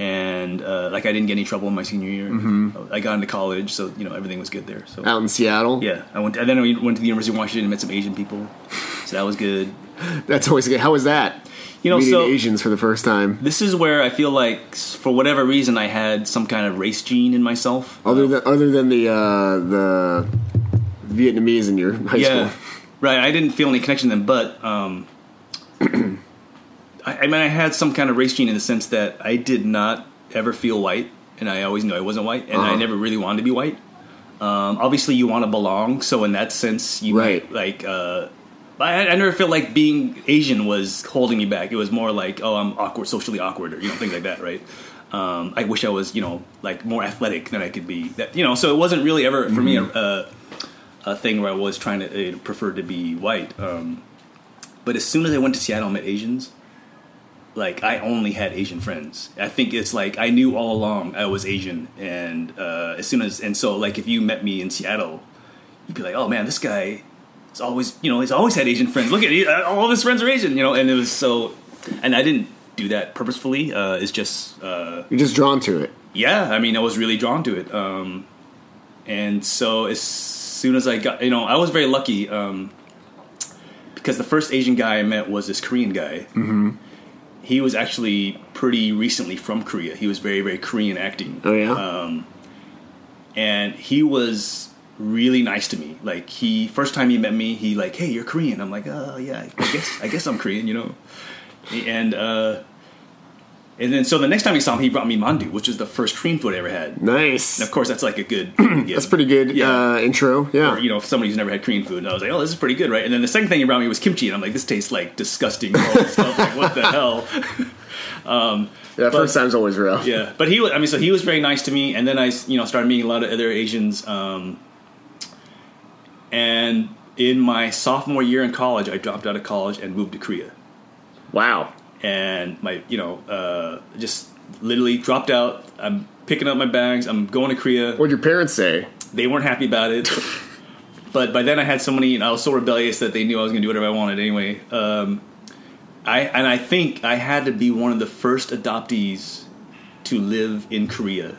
and uh, like I didn't get any trouble in my senior year. Mm-hmm. I got into college, so you know everything was good there. So Out in Seattle. yeah, I went and then I went to the University of Washington and met some Asian people, so that was good. That's always good. How was that? You know, Meeting so Asians for the first time. This is where I feel like, for whatever reason, I had some kind of race gene in myself. Other than other than the uh, the Vietnamese in your high yeah, school. right. I didn't feel any connection to them, but um, I, I mean, I had some kind of race gene in the sense that I did not ever feel white, and I always knew I wasn't white, and I Uh-huh. never really wanted to be white. Um, obviously, you want to belong, so in that sense, you Right. like. Uh, I, I never felt like being Asian was holding me back. It was more like, oh, I'm awkward, socially awkward, or you know, things like that, right? Um, I wish I was, you know, like more athletic than I could be. That you know, so it wasn't really ever for me a, a, a thing where I was trying to uh, prefer to be white. Um, but as soon as I went to Seattle and met Asians, like I only had Asian friends. I think it's like I knew all along I was Asian, and uh, as soon as and so like if you met me in Seattle, you'd be like, oh man, this guy is always you know he's always had Asian friends. Look at it, all of his friends are Asian, you know, and it was so, and I didn't do that purposefully. Uh, it's just uh, You're just drawn to it. yeah, I mean, I was really drawn to it. Um, and so as soon as I got, you know, I was very lucky um, because the first Asian guy I met was this Korean guy. Mm-hmm. He was actually pretty recently from Korea. He was very, very Korean acting. Oh yeah. Um, and he was really nice to me. Like he, first time he met me, he like, "Hey, you're Korean." I'm like, "Oh yeah, I guess, I guess I'm Korean," you know. And uh, and then so the next time he saw him, he brought me mandu, which is the first Korean food I ever had. nice. And of course, that's like a good. That's pretty good Yeah. uh, intro. Yeah. Or, you know, if somebody who's never had Korean food, and I was like, "Oh, this is pretty good, right?" And then the second thing he brought me was kimchi, and I'm like, "This tastes like disgusting stuff. Like, what the hell?" yeah. but- First time's always rough. yeah, but he was. I mean, so he was very nice to me, and then I, you know, started meeting a lot of other Asians. Um, and in my sophomore year in college, I dropped out of college and moved to Korea. Wow. And my, you know, uh, just literally dropped out. I'm picking up my bags. I'm going to Korea. What'd your parents say? They weren't happy about it. but by then I had so many, and I was so rebellious that they knew I was going to do whatever I wanted anyway. Um, I and I think I had to be one of the first adoptees to live in Korea.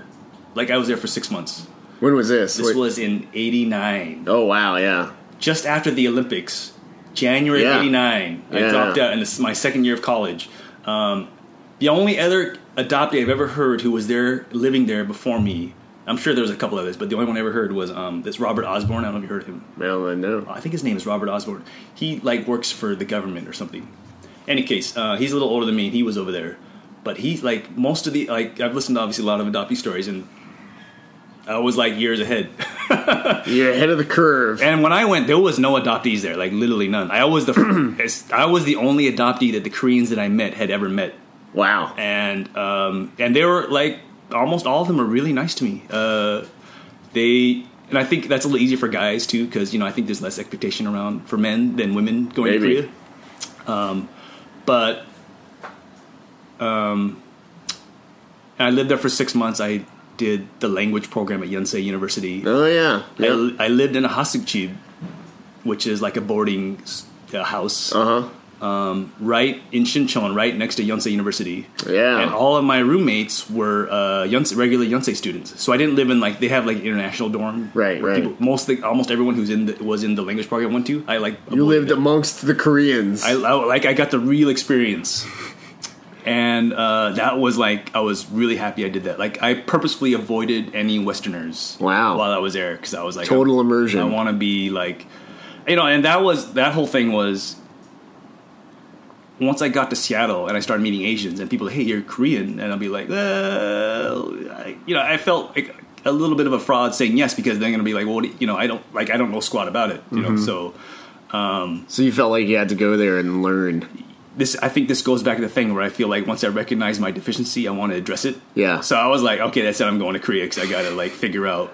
Like I was there for six months. When was this? This Wait- was in '89, oh wow. Yeah. just after the Olympics, January Yeah. '89. I Yeah. dropped out in this, my second year of college. Um, the only other adoptee I've ever heard who was there living there before me. I'm sure there was a couple others, but the only one I ever heard was um, this Robert Osborne. I don't know if you heard of him. Well, I know. I think his name is Robert Osborne. He like works for the government or something. Any case, uh, he's a little older than me. and He was over there, but he's like most of the like I've listened to obviously a lot of adoptee stories, and I was like years ahead. You're ahead of the curve. and when I went, there was no adoptees there, like literally none. I was the I was the only adoptee that the Koreans that I met had ever met, Wow. and um, and they were like almost all of them were really nice to me. Uh, they and I think that's a little easier for guys too, because you know I think there's less expectation around for men than women going Maybe. to Korea. Um, but um, I lived there for six months. I did the language program at Yonsei University. Oh yeah. Yeah. I, I lived in a hasukchib, which is like a boarding uh, house, Uh huh. um, right in Sinchon, right next to Yonsei University. Yeah. And all of my roommates were uh, Yonsei, regular Yonsei students. So I didn't live in like they have like international dorm. Right, right. most of the, almost everyone who's in the, was in the language program went to. I like You lived it. amongst the Koreans. I, I like I got the real experience, and uh, that was like I was really happy I did that. Like I purposefully avoided any Westerners. Wow. While I was there, because I was like Total I, immersion. I want to be like, you know, and that was that whole thing was. Once I got to Seattle and I started meeting Asians and people, hey, you're Korean, and I'll be like, well, I, you know, I felt like a little bit of a fraud saying yes because they're gonna be like, well, you you know, I don't like, I don't know squat about it, you Mm-hmm. know, so. Um, so you felt like you had to go there and learn. This I think this goes back to the thing where I feel like once I recognize my deficiency, I want to address it. Yeah. So I was like, okay, that's it. I'm going to Korea because I got to like figure out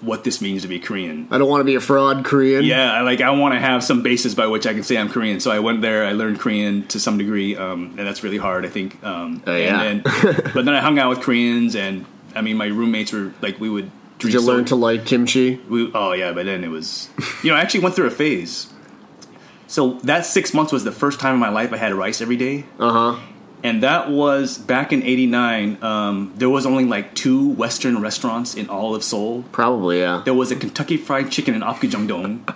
what this means to be Korean. I don't want to be a fraud Korean. Yeah, I, like I want to have some basis by which I can say I'm Korean. So I went there, I learned Korean to some degree, um, and that's really hard, I think. Um, Oh, yeah. And then, but then I hung out with Koreans, and I mean, my roommates were like, we would. Did you learn to like kimchi? We, oh yeah, but then it was, you know, I actually went through a phase. So that six months was the first time in my life I had rice every day, Uh huh. and that was back in '89. Um, there was only like two Western restaurants in all of Seoul. Probably, yeah. There was a Kentucky Fried Chicken in Apgujeongdong,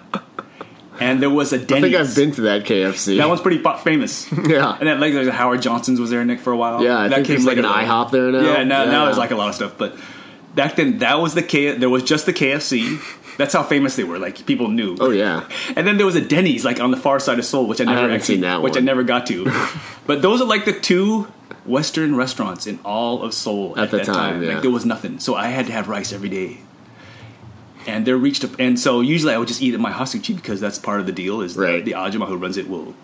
and there was a Denny's. I think I've been to that KFC. That one's pretty famous. yeah. And that like there's a Howard Johnson's was there Nick for a while. Yeah, I that think there's like an. IHOP there now. Yeah, now, now there's like a lot of stuff, but back then that was the K. There was just the KFC. That's how famous they were. Like people knew. Oh yeah. And then there was a Denny's like on the far side of Seoul, which I never haven't actually, which I never got to. but those are like the two Western restaurants in all of Seoul at, At the that time, time. yeah. Like there was nothing, so I had to have rice every day. and they're reached a, and so usually I would just eat at my hasuchi because that's part of the deal is Right. the, the ajima who runs it will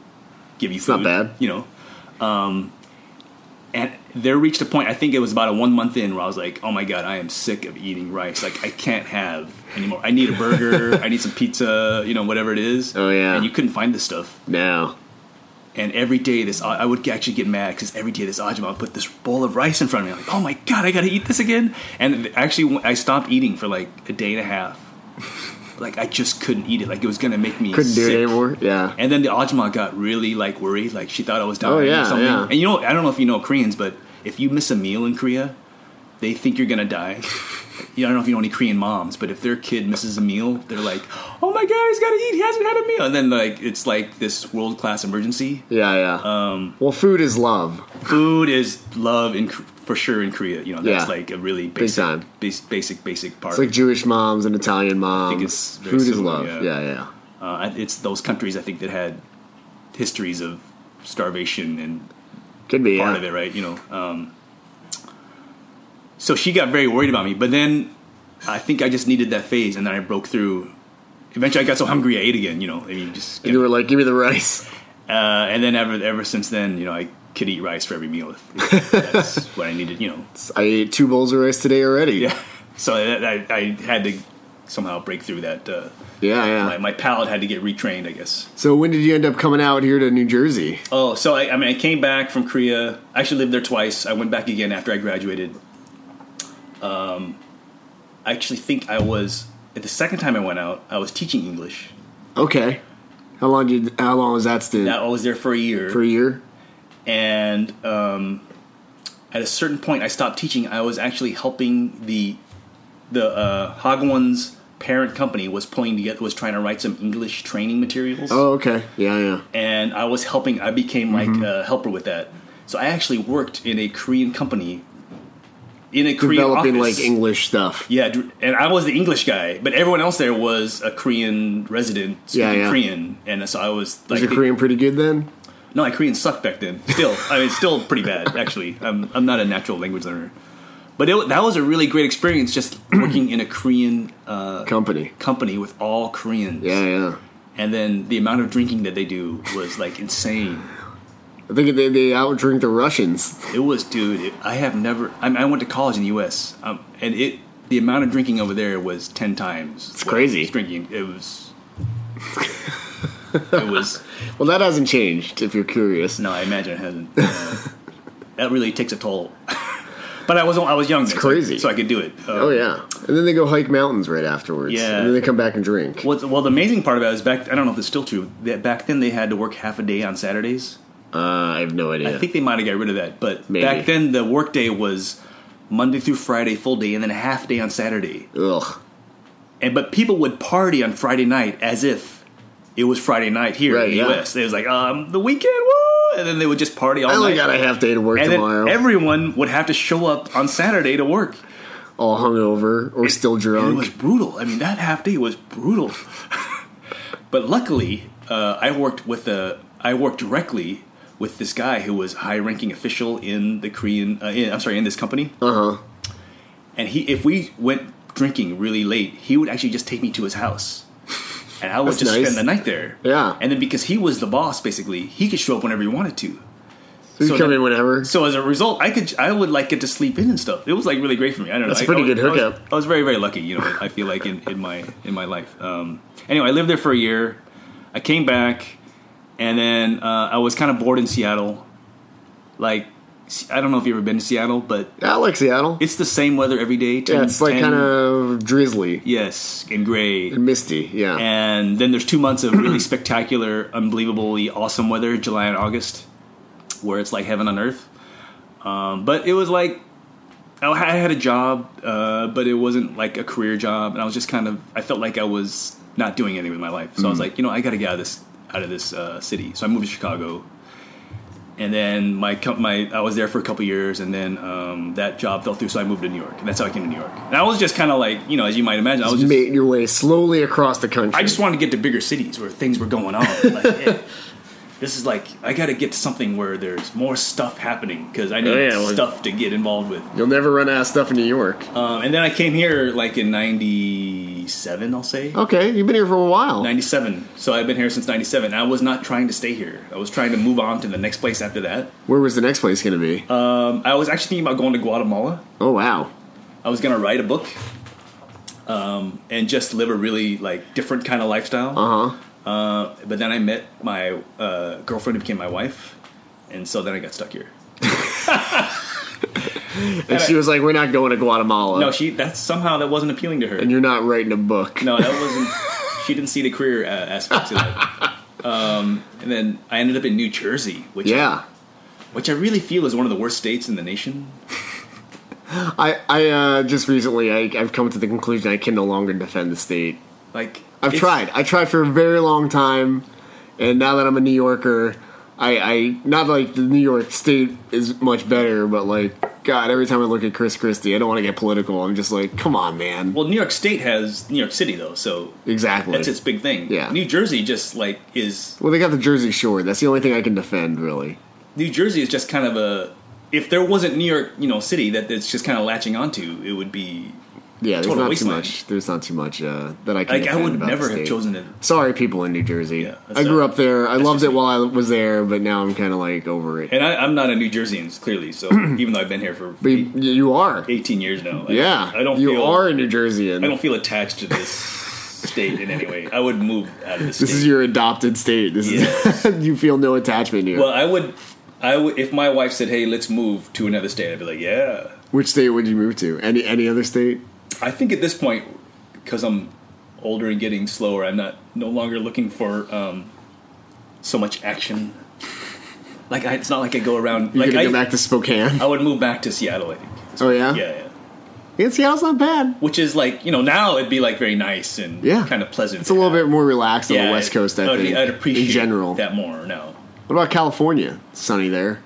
give you food. not bad. you know. Um, and there reached a point. I think it was about a one month in where I was like, "Oh my god, I am sick of eating rice. Like I can't have anymore. I need a burger. I need some pizza. You know, whatever it is." Oh, yeah. And you couldn't find this stuff. No. And every day, this I would actually get mad because every day this ajima would put this bowl of rice in front of me. I'm like, "Oh my god, I got to eat this again!" And actually, I stopped eating for like a day and a half. Like I just couldn't eat it. Like it was gonna make me Couldn't do sick. it anymore. Yeah. And then the Ajima got really like worried, like she thought I was dying Oh, yeah, or something. yeah. And you know, I don't know if you know Koreans, but if you miss a meal in Korea, they think you're gonna die. you know, I don't know if you know any Korean moms, but if their kid misses a meal, they're like, "Oh my god, he's got to eat. He hasn't had a meal." And then like it's like this world class emergency. Yeah, yeah. Um, well, food is love. food is love in for sure in Korea. You know, that's Yeah. like a really basic, basic, basic part. It's like Jewish moms and Italian moms. food is love. yeah. Yeah, yeah. uh, it's those countries I think that had histories of starvation and Could be. part yeah. of it, right? You know. Um, so she got very worried about me, but then I think I just needed that phase, and then I broke through. Eventually, I got so hungry I ate again. You know, I mean, just And you were like, "Give me the rice." uh, and then ever ever since then, you know, I could eat rice for every meal. That's what I needed. You know, I ate two bowls of rice today already. yeah. So I, I, I had to somehow break through that. Uh, yeah, yeah. my, my palate had to get retrained, I guess. So when did you end up coming out here to New Jersey? Oh, so I, I mean, I came back from Korea. I actually lived there twice. I went back again after I graduated. Um, I actually think I was the second time I went out. I was teaching English. Okay. How long did? How long was that stint? That I was there for a year, For a year. And um, at a certain point, I stopped teaching. I was actually helping the the uh, Hagwon's parent company was pulling together was trying to write some English training materials. Oh, okay. Yeah, yeah. and I was helping. I became like Mm-hmm. a helper with that. So I actually worked in a Korean company, in a Korean Developing office. like English stuff. Yeah, and I was the English guy, but everyone else there was a Korean resident speaking Yeah, yeah. Korean, and so I was Was like, your Korean pretty good then? No, my Korean sucked back then. Still, I mean, still pretty bad actually. I'm I'm not a natural language learner, but it, that was a really great experience just working in a Korean uh, Company. company with all Koreans. Yeah, yeah. and then the amount of drinking that they do was like insane. I think they they outdrink the Russians. It was, dude. It, I have never. I, mean, I went to college in the U.S. Um, and it the amount of drinking over there was ten times. It's crazy. Drinking. It was. It was. Well, that hasn't changed. If you're curious. No, I imagine it hasn't. Uh, that really takes a toll. but I was I was young. It's crazy. so I could do it. Uh, Oh yeah. And then they go hike mountains right afterwards. Yeah. And then they come back and drink. What's, well, the amazing part about it is back. I don't know if it's still true. That back then they had to work half a day on Saturdays. Uh, I have no idea. I think they might have got rid of that. But Maybe. back then the workday was Monday through Friday full day, and then a half day on Saturday. Ugh. And but people would party on Friday night as if it was Friday night here Right, in the yeah. U.S. It was like um, the weekend, woo! and then they would just party all I only night. got a half day to work and tomorrow. everyone would have to show up on Saturday to work. all hungover or still drunk. it was brutal. I mean, that half day was brutal. but luckily, uh, I worked with a I worked directly with this guy who was high ranking official in the Korean. Uh, in, I'm sorry, in this company. uh huh. And he, if we went drinking really late, he would actually just take me to his house, and I would That's just nice. spend the night there. Yeah. And then because he was the boss, basically, he could show up whenever he wanted to. So come that- in whenever. So as a result, I could I would like get to sleep in and stuff. It was like really great for me. I don't know. That's a I- pretty I was- good I was- hookup. I was, very very lucky. You know, I feel like in, in my in my life. Um, anyway, I lived there for a year. I came back, and then uh, I was kind of bored in Seattle. Like I don't know if you've ever been to Seattle, but Yeah, I like Seattle. it's the same weather every day. 10, yeah, it's like 10 kind of drizzly yes and gray. and misty. Yeah. And then there's two months of really spectacular, unbelievably awesome weather, July and August, where it's like heaven on earth. Um, but it was like I had a job, uh, but it wasn't like a career job, and I was just kind of I felt like I was not doing anything with my life. So I was like, you know, I got to get out of this out of this uh, city. So I moved to Chicago. And then my my I was there for a couple years, and then um, that job fell through, so I moved to New York, and that's how I came to New York. And I was just kind of like, you know, as you might imagine, I was Just making your way slowly across the country. I just wanted to get to bigger cities where things were going on. Like, yeah, this is like I got to get to something where there's more stuff happening because I need Oh, yeah, well- stuff to get involved with. You'll never run out of stuff in New York. Um, and then I came here like in 97, I'll say. Okay, you've been here for a while. 97. So I've been here since 97. I was not trying to stay here. I was trying to move on to the next place after that. Where was the next place going to be? Um, I was actually thinking about going to Guatemala. oh wow. I was going to write a book um, and just live a really like different kind of lifestyle. Uh huh. Uh, but then I met my uh, girlfriend who became my wife, and so then I got stuck here. And she was like, "We're not going to Guatemala." No, she that's somehow that wasn't appealing to her. and you're not writing a book. No, that wasn't. she didn't see the career uh, aspects of it. Um, and then I ended up in New Jersey, which Yeah. which I really feel is one of the worst states in the nation. I I uh, just recently I, I've come to the conclusion I can no longer defend the state. Like I've tried. I tried for a very long time, and now that I'm a New Yorker, I, I not like the New York State is much better, but like God, every time I look at Chris Christie, I don't want to get political. I'm just like, come on, man. Well, New York State has New York City though, so exactly. that's its big thing. Yeah. New Jersey just like is Well, they got the Jersey Shore. That's the only thing I can defend, really. New Jersey is just kind of a. If there wasn't New York, you know, city that it's just kind of latching onto, it would be Yeah, there's Total not wasteland. too much. There's not too much uh, that I can. like I defend would about never the have state. chosen it. Sorry, people in New Jersey. Yeah, that's I grew not- up there. I that's loved just it me. while I was there, but now I'm kind of like over it. And I, I'm not a New Jerseyan, clearly. So even though I've been here for But you, you are. 18 years now, like, Yeah, I don't. You feel, are a New Jerseyan. I don't feel attached to this state in any way. I would move out of this. This state. is your adopted state. This is you feel no attachment here. Well, I would. I would if my wife said, "Hey, let's move to another state," I'd be like, "Yeah." Which state would you move to? Any any other state? I think at this point, because I'm older and getting slower, I'm not no longer looking for um, so much action. Like I, it's not like I go around. You're like gonna I, go back to Spokane. I would move back to Seattle. I think. Oh yeah, Yeah, yeah. yeah. Seattle's not bad. Which is like you know now it'd be like very nice and Yeah. kind of pleasant. It's a little bit more relaxed on yeah, the West Coast. I I'd, think I'd appreciate in general. that more now. What about California? Sunny there.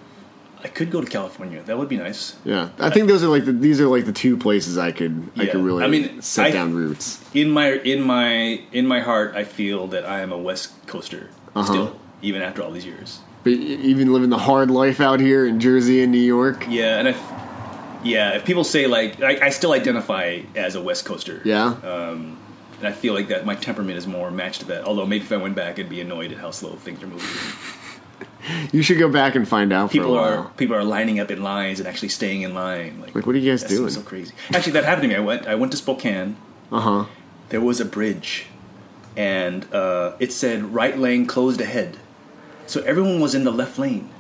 I could go to California. That would be nice. Yeah, I think those are like the, these are like the two places I could I Yeah. could really I mean, set I- down roots. in my in my in my heart, I feel that I am a West Coaster Uh-huh. still, even after all these years. But e- even living the hard life out here in Jersey and New York. Yeah, and if yeah, if people say like I, I still identify as a West Coaster. Yeah, and I feel like that my temperament is more matched to that. Although maybe if I went back, I'd be annoyed at how slow things are moving. you should go back and find out. People for a are while. people are lining up in lines and actually staying in line. Like, like, what are you guys that doing? so crazy. Actually, that happened to me. I went I went to Spokane. Uh huh. There was a bridge, and uh, it said right lane closed ahead. So everyone was in the left lane.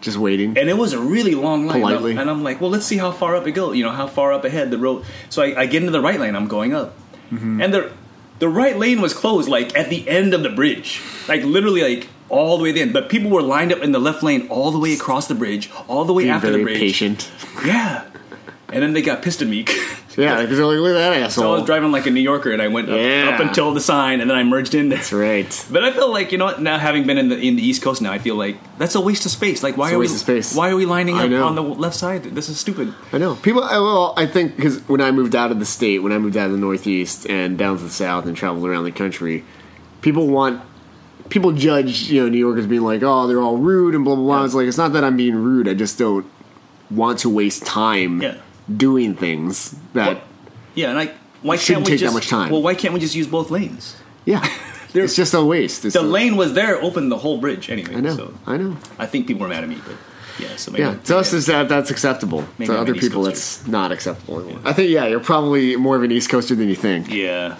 Just waiting. and it was a really long line. Politely. And I'm, and I'm like, well, let's see how far up it goes. You know, how far up ahead the road. So I, I get into the right lane. I'm going up, Mm-hmm. and the the right lane was closed, like at the end of the bridge, like literally like all the way in. But people were lined up in the left lane all the way across the bridge, all the way Being after the bridge. patient. Yeah. And then they got pissed at me. Yeah, because they're like, look at that asshole. so I was driving like a New Yorker, and I went up, Yeah. up until the sign, and then I merged in there. That's right. But I feel like you know what? Now having been in the in the East Coast now, I feel like that's a waste of space. Like why It's a are waste we of space. why are we lining up on the left side? This is stupid. I know people. I- Well, I think because when I moved out of the state, when I moved out of the Northeast and down to the South and traveled around the country, people want people judge you know New Yorkers being like, oh, they're all rude and blah blah blah. Yeah. It's like it's not that I'm being rude. I just don't want to waste time Yeah. doing things that. Well, Yeah, and I why Shouldn't can't we take that much time. Well, why can't we just use both lanes? yeah, it's just a waste. It's The a- lane was there, opened the whole bridge anyway. I know. So I know. I think people were mad at me, but yeah. So maybe Yeah, to us, is that that's acceptable. Maybe to other people, it's not acceptable. Anymore. I think yeah, you're probably more of an East Coaster than you think. yeah.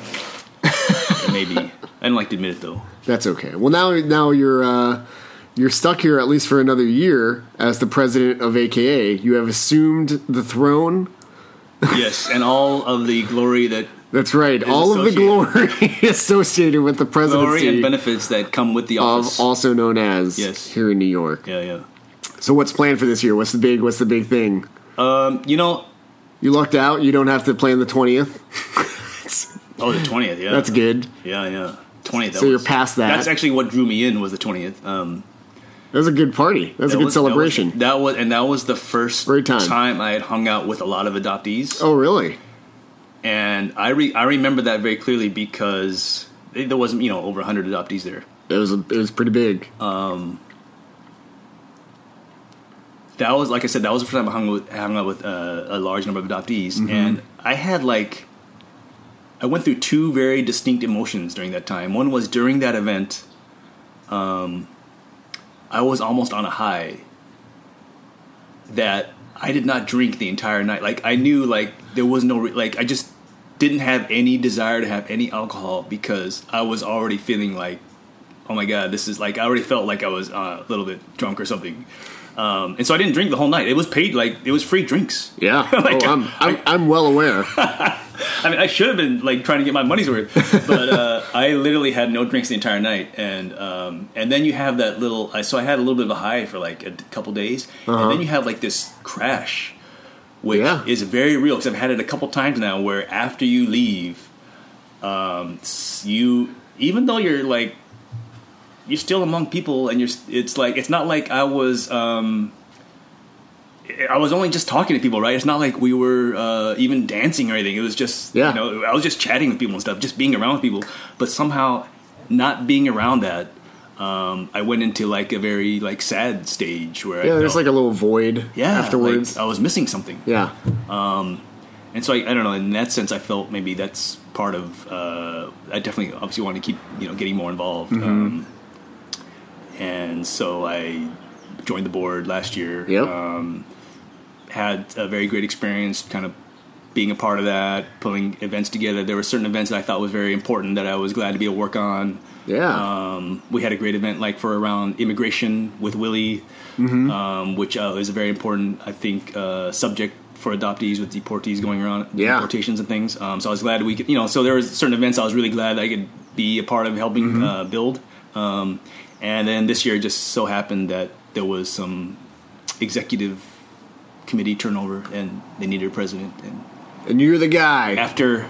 maybe I don't like to admit it though. That's okay. Well, now now you're uh, you're stuck here at least for another year as the president of AKA. You have assumed the throne. Yes, and all of the glory that That's right. All of the glory associated with the glory and benefits that come with the of office. also known as Yes. here in New York. yeah, yeah. So what's planned for this year? What's the big What's the big thing? Um, you know, You lucked out. You don't have to plan the twentieth. oh, the twentieth. Yeah, That's good. Yeah, yeah. Twentieth. So you're past that. That's actually what drew me in was the twentieth. Um, That was a good party. That was a good was- that was- celebration. That was, and that was the first Great time. I had hung out with a lot of adoptees, oh, really? and I re, I remember that very clearly because there wasn't you know over hundred adoptees there. It was a, it was pretty big. That was like I said, that was the first time I hung with hung out with uh, a large number of adoptees, Mm-hmm. and I had like I went through two very distinct emotions during that time. One was during that event, um, I was almost on a high that I did not drink the entire night. Like I knew like there was no re- like I just didn't have any desire to have any alcohol because I was already feeling like oh my god this is like I already felt like I was uh, a little bit drunk or something. Um, and so I didn't drink the whole night. It was paid like it was free drinks. Yeah. Like, oh, I'm, I'm, I'm well aware. I mean, I should have been like trying to get my money's worth, but uh, I literally had no drinks the entire night, and um, and then you have that little. So I had a little bit of a high for like a couple days, and then you have like this crash, which Yeah. is very real because I've had it a couple times now. Where after you leave, um, you even though you're like you're still among people, and you're. It's like it's not like I was. Um, I was only just talking to people, right? It's not like we were uh, even dancing or anything. It was just, Yeah. you know, I was just chatting with people and stuff, just being around with people. But somehow, not being around that, um, I went into like a very like sad stage where Yeah, I there's felt, like a little void yeah, afterwards. like, I was missing something. yeah. um, And so I, I don't know. In that sense, I felt maybe that's part of. Uh, I definitely obviously want to keep you know getting more involved. Mm-hmm. Um, and so I joined the board last year. Yep. Um, had a very great experience, kind of being a part of that, pulling events together. There were certain events that I thought was very important that I was glad to be able to work on. Yeah. Um, we had a great event like for around immigration with Willie, Mm-hmm. um, which uh, is a very important, I think, uh, subject for adoptees with deportees going around Yeah. deportations and things. Um, so I was glad we could, you know, so there was certain events I was really glad I could be a part of helping Mm-hmm. uh, build. Um, and then this year it just so happened that there was some executive committee turnover and they needed a president and and you're the guy. after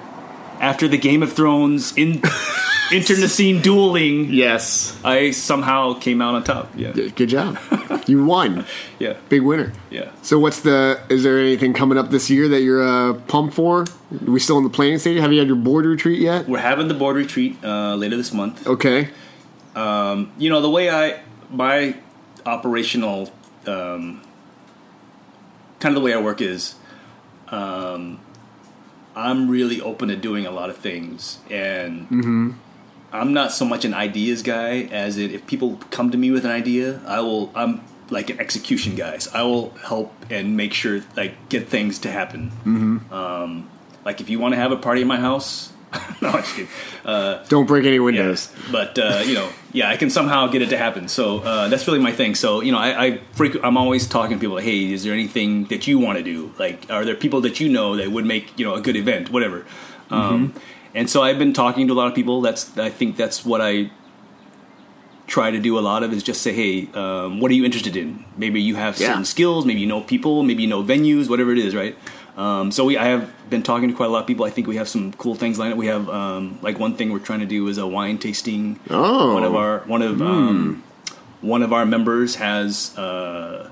after the Game of Thrones in internecine dueling Yes. I somehow came out on top. Yeah, Good job. you won. yeah, Big winner. yeah. So what's the? Is there anything coming up this year that you're uh, pumped for? Are we still in the planning stage? Have you had your board retreat yet? We're having the board retreat uh, later this month. Okay. You know the way I my operational um, kind of the way I work is um, I'm really open to doing a lot of things and. I'm not so much an ideas guy as it if people come to me with an idea, I will I'm like an execution guy. So I will help and make sure like get things to happen. Mm-hmm. Um, like if you want to have a party in my house, no, I'm just kidding. Uh, Don't break any yeah. windows. But uh, you know, yeah, I can somehow get it to happen. So uh, that's really my thing. So you know, I, I frequent, I'm always talking to people. Like, hey, is there anything that you want to do? Like, are there people that you know that would make you know a good event, whatever? Um, and so I've been talking to a lot of people. That's I think that's what I try to do a lot of is just say, hey, um, what are you interested in? Maybe you have certain Yeah. skills. Maybe you know people. Maybe you know venues. Whatever it is, right? Um, so we, I have been talking to quite a lot of people. I think we have some cool things lined up. We have um, like one thing we're trying to do is a wine tasting. Oh. one of our one of um, one of our members has a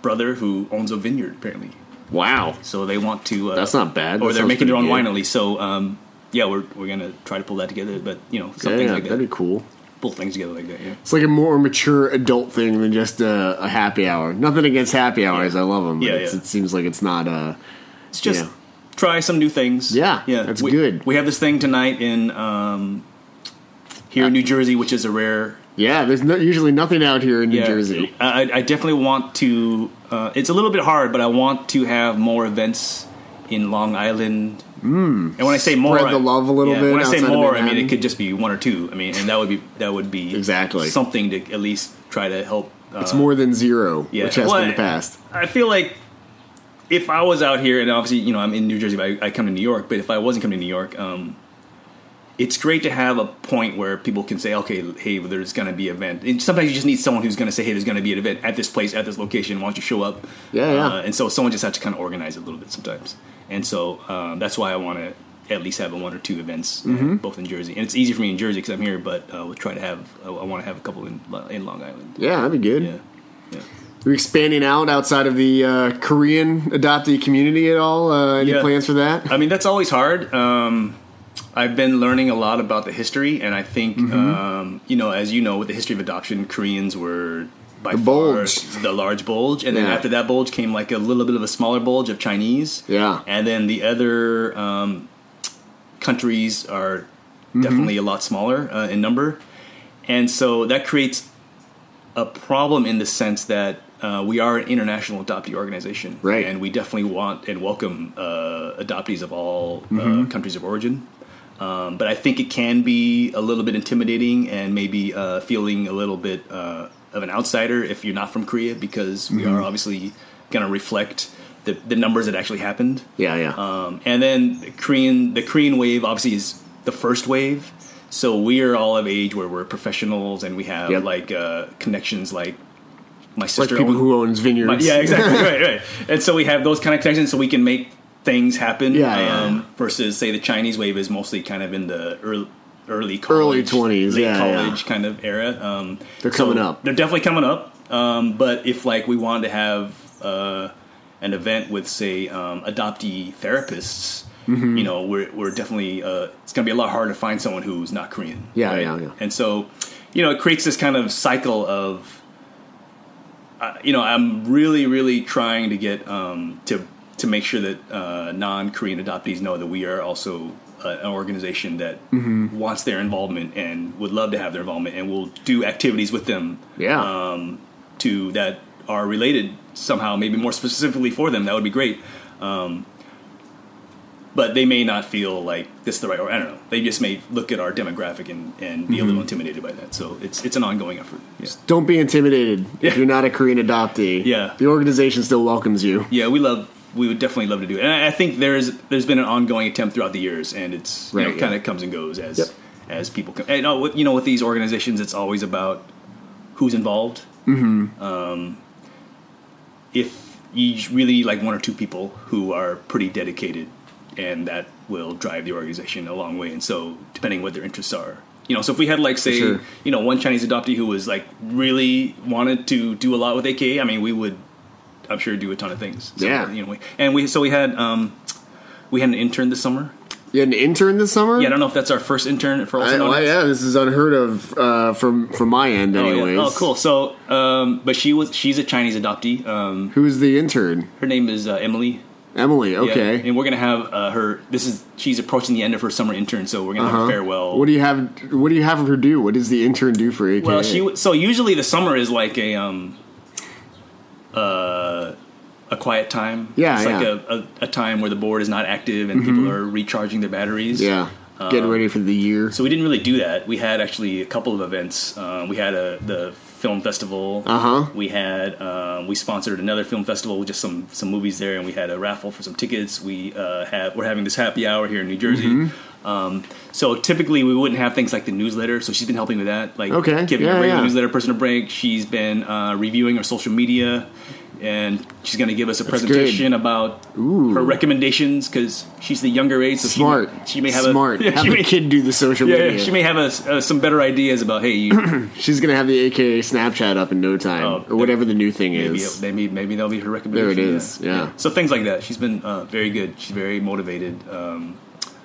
brother who owns a vineyard apparently. Wow. So they want to. Uh, That's not bad. Or That they're making their own good. at least. So um, yeah, we're we're gonna try to pull that together. But you know, some Yeah, yeah, like that'd be cool. Pull things together like that. Yeah. It's like a more mature adult thing than just a, a happy hour. Nothing against happy hours. I love them. But Yeah, yeah. it seems like it's not. Uh, It's just Yeah. try some new things. Yeah, yeah, that's we, good. We have this thing tonight in um, here in New Jersey, which is a rare. yeah, there's no, usually nothing out here in New yeah, Jersey. I, I definitely want to. Uh, it's a little bit hard, but I want to have more events in Long Island. Mm. And when I say more, Spread the love a little yeah, bit When I say more, I mean it could just be one or two. I mean, and that would be that would be Exactly. something to at least try to help. Uh, It's more than zero, yeah. which has Well, been the past. I feel like if I was out here, and obviously, you know, I'm in New Jersey, but I, I come to New York. But if I wasn't coming to New York, um, it's great to have a point where people can say, okay, hey, there's going to be an event. And sometimes you just need someone who's going to say, hey, there's going to be an event at this place, at this location. Why don't you show up? Yeah, yeah. Uh, and so someone just has to kind of organize it a little bit sometimes. And so um, that's why I want to at least have a one or two events, uh, Mm-hmm. both in Jersey. And it's easy for me in Jersey because I'm here, but uh, we'll try to have, I want to have a couple in, in Long Island. Yeah, that'd be good. Yeah. Yeah. Are you expanding out outside of the uh, Korean adoptee community at all? Uh, any Yeah. plans for that? I mean, that's always hard. Um, I've been learning a lot about the history, and I think, Mm-hmm. um, you know, as you know, with the history of adoption, Koreans were by The far the large bulge, and then after that bulge came like a little bit of a smaller bulge of Chinese, Yeah. and then the other um, countries are definitely a lot smaller uh, in number, and so that creates a problem in the sense that uh, we are an international adoptee organization, Right. And we definitely want and welcome uh, adoptees of all uh, countries of origin. Um, but I think it can be a little bit intimidating and maybe uh, feeling a little bit uh, of an outsider if you're not from Korea because we are obviously going to reflect the, the numbers that actually happened. Yeah, yeah. Um, and then the Korean, the Korean wave obviously is the first wave. So we are all of age where we're professionals and we have Yep. like uh, connections like my like people own- who owns vineyards. my- yeah, exactly, right, right. And so we have those kind of connections, so we can make things happen. Yeah, yeah. Um, versus say the Chinese wave is mostly kind of in the early. Early college, Early 20s, late yeah, yeah. college kind of era. Um, They're so coming up. They're definitely coming up. Um, but if like we wanted to have uh, an event with say um, adoptee therapists, Mm-hmm. you know, we're we're definitely uh, it's going to be a lot harder to find someone who's not Korean. Yeah, yeah, yeah. And so, you know, it creates this kind of cycle of, you know, I'm really, really trying to get um, to to make sure that uh, non-Korean adoptees know that we are also uh, an organization that Mm-hmm. wants their involvement and would love to have their involvement and will do activities with them Yeah. um, to that are related somehow, maybe more specifically for them. That would be great. Um, but they may not feel like this is the right, or I don't know. They just may look at our demographic and, and be a Mm-hmm. little intimidated by that. So it's it's an ongoing effort. Yeah, Don't be intimidated if you're not a Korean adoptee. Yeah. The organization still welcomes you. yeah. We love. We would definitely love to do it. And I I think there's there's been an ongoing attempt throughout the years, and it's you know yeah. kind of comes and goes as Yep. as people come. And uh, you know, with these organizations, it's always about who's involved. Mm-hmm. Um, if you really like one or two people who are pretty dedicated, and that will drive the organization a long way. And so, depending what their interests are, you know, so if we had like say, Sure. you know, one Chinese adoptee who was like really wanted to do a lot with AKA, I mean, we would, I'm sure, do a ton of things. So, Yeah. you know, we, and we so we had um, we had an intern this summer. You had an intern this summer? Yeah, I don't know if that's our first intern for also I, well, yeah, this is unheard of uh, from from my end, Oh, yeah. Oh, cool. So, um, but she was she's a Chinese adoptee. Um, Who's the intern? her name is uh, Emily. Emily. Yeah. Okay. And we're gonna have uh, her. This is she's approaching the end of her summer intern, so we're gonna have Uh-huh. a farewell. What do you have? What do you have her do? What does the intern do for AKA? well, she so usually the summer is like a um uh a quiet time. Yeah, it's like yeah. Mm-hmm. a, a, a time where the board is not active and people are recharging their batteries. yeah, getting Um, ready for the year. So we didn't really do that. We had actually a couple of events. Uh, we had a the film festival. Uh huh. We had um, we sponsored another film festival with just some some movies there, and we had a raffle for some tickets. We uh, have we're having this happy hour here in New Jersey. Mm-hmm. Um, so typically we wouldn't have things like the newsletter. So she's been helping with that, like Okay, giving yeah, a regular yeah. newsletter person a break. She's been uh, reviewing our social media. And she's going to give us a presentation about Ooh. her recommendations because she's the younger age. So she Smart. may- She, may have smart. a yeah, have she may- kid do the social yeah, media. yeah, she may have a, uh, some better ideas about hey, you, She's gonna have the AKA Snapchat up in no time, Oh, or whatever the new thing maybe, is. maybe maybe that'll be her There recommendation. it is. Yeah. So things like that. She's been uh, very good. She's very motivated. Um,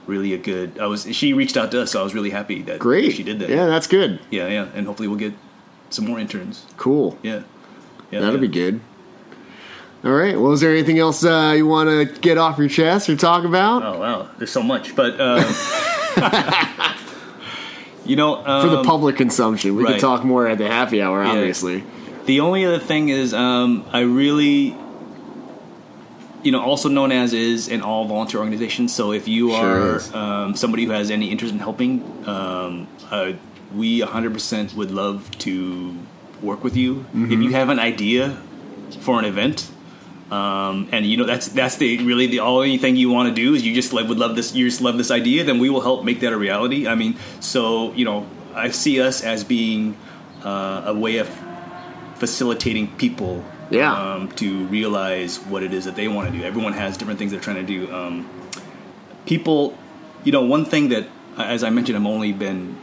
really a good. I was. She reached out to us, so I was really happy that Great. she did that. Yeah, that's good. yeah, yeah. And hopefully we'll get some more interns. Cool. Yeah, yeah. That'll yeah. be good. All right. Well, is there anything else uh, you want to get off your chest or talk about Oh wow, there's so much, but. Um, You know, um, for the public consumption? We could right. talk more at the happy hour, obviously. The only other thing is, um, I really, you know, also known as is an all volunteer organization. So if you Sure are um, somebody who has any interest in helping, um, uh, we 100% would love to work with you. Mm-hmm. If you have an idea for an event, um, and you know that's that's the really the only thing you want to do is you just like would love this you just love this idea then we will help make that a reality. I mean so you know i see us as being uh, a way of facilitating people Yeah. um, to realize what it is that they want to do. Everyone has different things they're trying to do. Um, people you know one thing that as i mentioned i've only been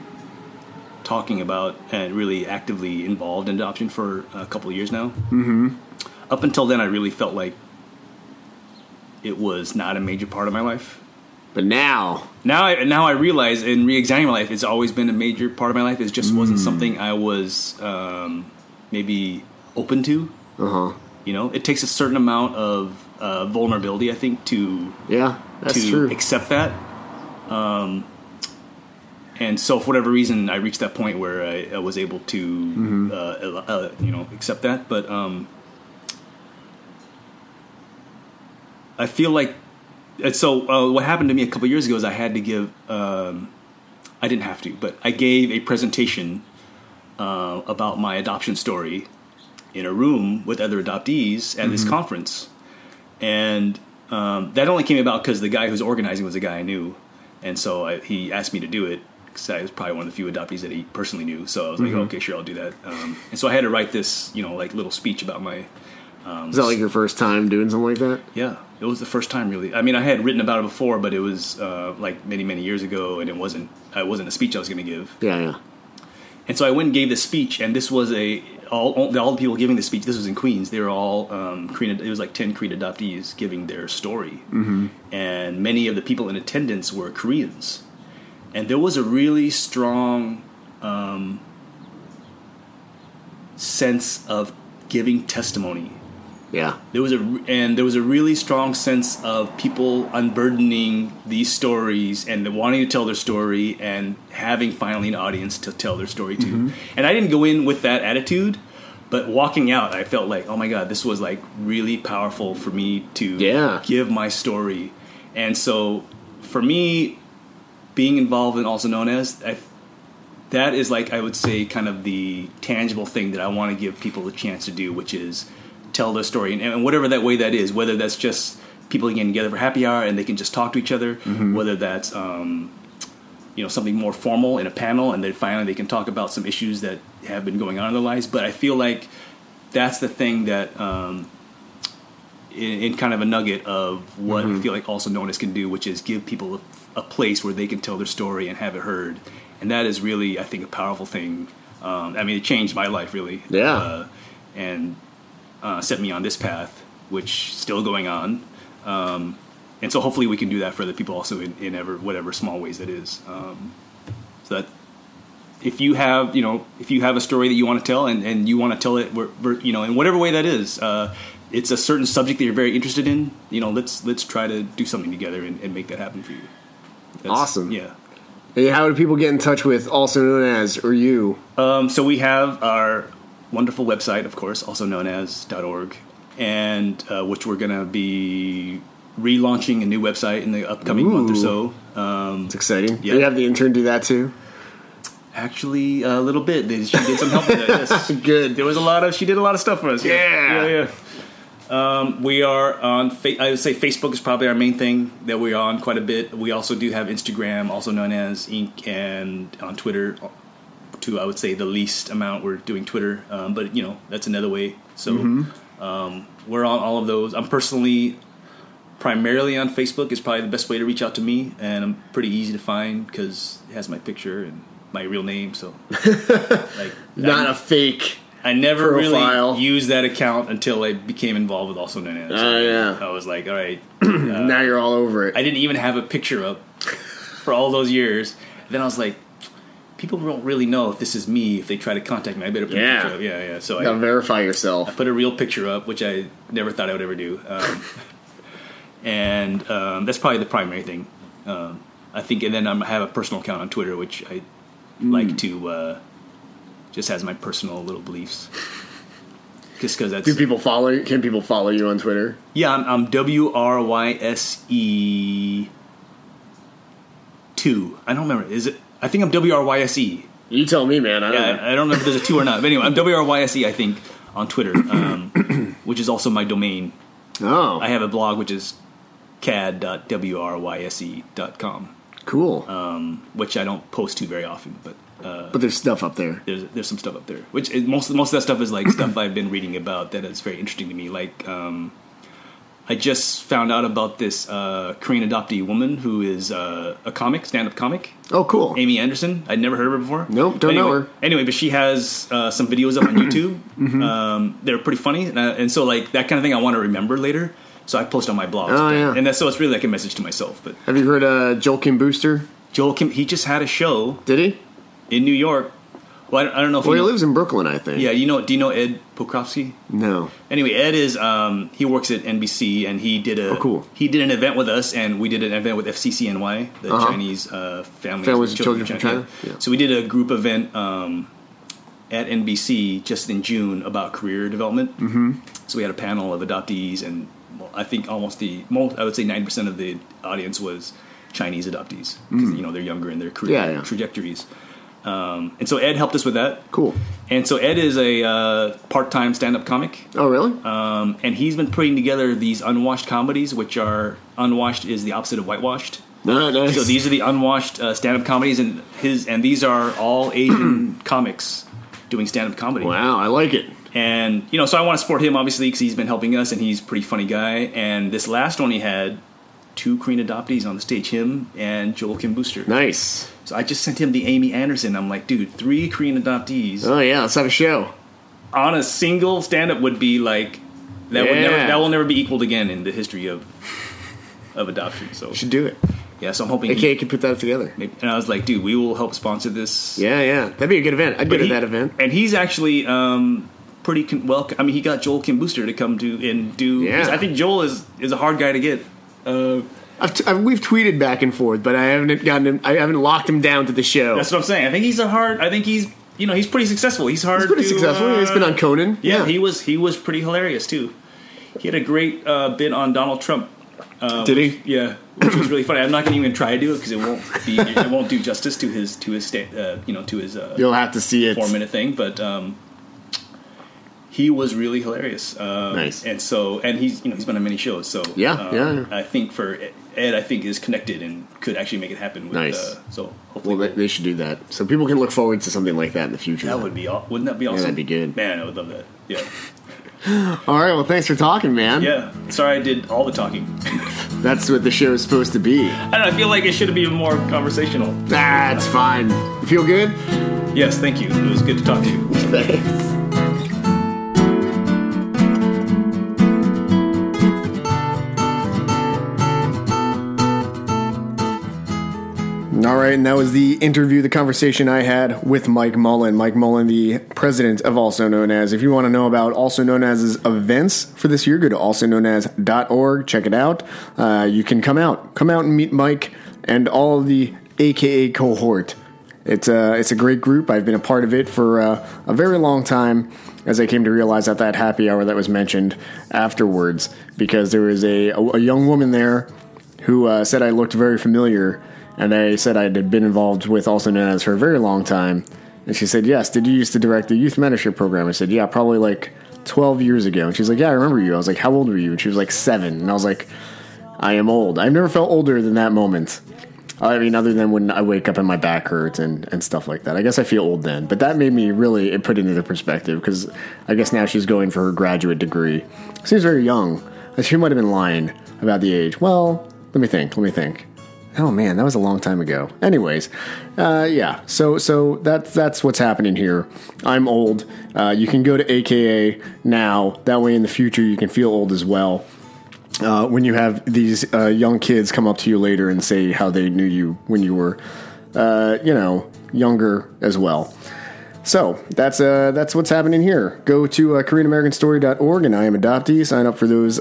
talking about and really actively involved in adoption for a couple of years now up until then, I really felt like it was not a major part of my life. But now, Now, I, now I realize in re-examining my life, it's always been a major part of my life. It just wasn't something I was um, maybe open to. uh huh. You know, it takes a certain amount of uh, vulnerability, I think, to Yeah, that's to true. accept that. Um, and so for whatever reason, I reached that point where I, I was able to, uh, uh, you know, accept that. But um, I feel like so uh, what happened to me a couple years ago is I had to give. Um, I didn't have to, but I gave a presentation uh, about my adoption story in a room with other adoptees at this conference, and um, that only came about because the guy who's organizing was a guy I knew, and so I, he asked me to do it because I was probably one of the few adoptees that he personally knew. So I was like, okay, sure, I'll do that. Um, and so I had to write this, you know, like little speech about my Is that like your first time doing something like that? yeah, it was the first time really. I mean, I had written about it before, but it was uh, like many many years ago, and it wasn't. It wasn't a speech I was going to give. Yeah, yeah. And so I went and gave this speech, and this was a all all, all the people giving the speech. This was in Queens. They were all um, Korean. It was like ten Korean adoptees giving their story, mm-hmm. and many of the people in attendance were Koreans, and there was a really strong um, sense of giving testimony Yeah. there was a and there was a really strong sense of people unburdening these stories and wanting to tell their story and having finally an audience to tell their story to. Mm-hmm. And I didn't go in with that attitude, but walking out, I felt like, oh my god, this was like really powerful for me to Yeah. give my story. And so, for me, being involved in also known as I, that is like I would say kind of the tangible thing that I want to give people a chance to do, which is tell their story, and, and whatever that way that is, whether that's just people getting together for happy hour and they can just talk to each other, whether that's um, you know something more formal in a panel, and then finally they can talk about some issues that have been going on in their lives. But I feel like that's the thing that. Um, in, in kind of a nugget of what I feel like also known as can do, which is give people a, a place where they can tell their story and have it heard, and that is really, I think, a powerful thing. Um, I mean, it changed my life really, Yeah. uh, and uh, set me on this path, which still going on. Um, and so hopefully we can do that for other people also in, in ever whatever small ways that is. Um, so that if you have you know if you have a story that you want to tell and, and you want to tell it you know in whatever way that is uh, it's a certain subject that you're very interested in you know let's let's try to do something together and, and make that happen for you That's- Awesome. yeah Hey, how do people get in touch with also known as or you? Um, so we have our wonderful website, of course, also known as .org, and uh, which we're going to be relaunching a new website in the upcoming month or so. Um, It's exciting. Yeah. You have the intern do that too? actually, a little bit. They- She did some help with that. Yes. Good. There was a lot of. She did a lot of stuff for us. Yeah. yeah, yeah. Um, we are on. Fa- I would say Facebook is probably our main thing that we're on quite a bit. We also do have Instagram, also known as Inc, and on Twitter. To I would say the least amount we're doing Twitter, um, but you know that's another way. So um, we're on all of those. I'm personally primarily on Facebook. is probably the best way to reach out to me, and I'm pretty easy to find because it has my picture and my real name. So like Not I- a fake. I never profile. really used that account until I became involved with also known as. Oh, yeah. I was like, all right. now you're all over it. I didn't even have a picture up for all those years. Then I was like, people don't really know if this is me. If they try to contact me, I better put Yeah. a picture up. Yeah, yeah. So I Gotta I verify yourself. put a real picture up, which I never thought I would ever do. Um, and um, that's probably the primary thing. Um, I think, and then I'm- I have a personal account on Twitter, which I like to uh, just has my personal little beliefs. Just because that's Do people follow you? Can people follow you on Twitter? yeah, I'm, I'm W R Y S E two. I don't remember. Is it? I think I'm W R Y S E. You tell me, man. I don't know. Yeah, I don't know if there's a two or not. But anyway, I'm W R Y S E. I think on Twitter, um, which is also my domain. Oh, I have a blog which is cad.wryse.com, cool. um, which I don't post to very often, but uh, but there's stuff up there. there's there's some stuff up there. Which is, most most of that stuff is like stuff I've been reading about that is very interesting to me. Like um, I just found out about this uh, Korean adoptee woman who is uh, a comic, stand up comic. Oh, cool. Amy Anderson. I'd never heard of her before. Nope, don't know anyway, her. Anyway, but she has uh, some videos up on YouTube. Mm-hmm. um, they're pretty funny, and, uh, and so like that kind of thing I want to remember later. So I post on my blog. Oh, yeah. and that's so it's really like a message to myself. But Have you heard uh, Joel Kim Booster? Joel Kim, he just had a show Did he? in New York Well, I don't, I don't know if Well, you he know, lives in Brooklyn, I think. Yeah, you know. Do you know Ed Pokrovsky? No. Anyway, Ed is um, he works at NBC and he did a Oh, cool. he did an event with us and we did an event with FCCNY, the Uh-huh. Chinese uh, families, Families of Children from China? yeah. So we did a group event um, at NBC just in June about career development. Mm-hmm. So we had a panel of adoptees and well, I think almost the most I would say ninety percent of the audience was Chinese adoptees because you know they're younger in their career Mm. Yeah, yeah. trajectories. Um, and so Ed helped us with that. Cool. And so Ed is a uh, part-time stand-up comic. Oh, really? Um, and he's been putting together these unwashed comedies, which are unwashed is the opposite of whitewashed. no, nice. So these are the unwashed uh, stand-up comedies, and his and these are all Asian comics doing stand-up comedy. Wow, I like it. And you know, so I want to support him obviously because he's been helping us, and he's a pretty funny guy. And this last one he had two Korean adoptees on the stage, him and Joel Kim Booster. Nice. So I just sent him the Amy Anderson. I'm like, dude, three Korean adoptees Oh, yeah, let's have a show. on a single stand-up would be like that. Would never, Yeah. that will never be equaled again in the history of of adoption. So Should do it. yeah, so I'm hoping. AK He, can put that together. maybe, and I was like, dude, we will help sponsor this. Yeah, yeah. That'd be a good event. I'd go But to he- that event. And he's actually um, pretty con- well. I mean, he got Joel Kim Booster to come do and do. Yeah. I think Joel is is a hard guy to get. Uh, I've t- I've, we've tweeted back and forth, but I haven't gotten him. I haven't locked him down to the show. that's what I'm saying. I think he's a hard. I think he's you know he's pretty successful. He's hard. He's pretty to, successful. uh, He's been on Conan. Yeah, he was he was pretty hilarious too. He had a great uh, bit on Donald Trump. Uh, Did he? Yeah, which was really funny. I'm not going to even try to do it because it won't be it won't do justice to his to his sta- uh, you know to his uh, You'll have to see it. four minute thing. But um, he was really hilarious. Um, Nice. And so and he's you know he's been on many shows. So Yeah, um, yeah, yeah. I think for Ed, I think is connected and could actually make it happen. With, Nice. Uh, so hopefully Well, they, they should do that so people can look forward to something like that in the future. that would be wouldn't that be awesome? that'd be good. Man, I would love that. Yeah. All right. Well, thanks for talking, man. Yeah. Sorry, I did all the talking. That's what the show is supposed to be. I know. I feel like it should have been more conversational. That's fine. You feel good? Yes, thank you. It was good to talk to you. Thanks. All right, and that was the interview, the conversation I had with Mike Mullen. Mike Mullen, the president of Also Known As. If you want to know about Also Known As's events for this year, go to also known as.org, check it out. Uh, you can come out, come out and meet Mike and all the AKA cohort. It's a, it's a great group. I've been a part of it for uh, a very long time as I came to realize at that happy hour that was mentioned afterwards because there was a, a, a young woman there who uh, said I looked very familiar, and I said I had been involved with Also Known As for a very long time. And she said, Yes, did you used to direct the youth mentorship program? I said, Yeah, probably like 12 years ago. And she's like, Yeah, I remember you. I was like, How old were you? And she was like, Seven. And I was like, I am old. I've never felt older than that moment. I mean, other than when I wake up and my back hurts and, and stuff like that. I guess I feel old then. But that made me really put it into perspective because I guess now she's going for her graduate degree. Seems very young. She might have been lying about the age. Well, let me think. Let me think. Oh man, that was a long time ago. Anyways, uh, yeah. So so that's that's what's happening here. I'm old. Uh, you can go to AKA now. That way, in the future, you can feel old as well uh, when you have these uh, young kids come up to you later and say how they knew you when you were, uh, you know, younger as well. So that's uh, that's what's happening here. Go to uh, KoreanAmericanStory.org and I Am Adoptee. Sign up for those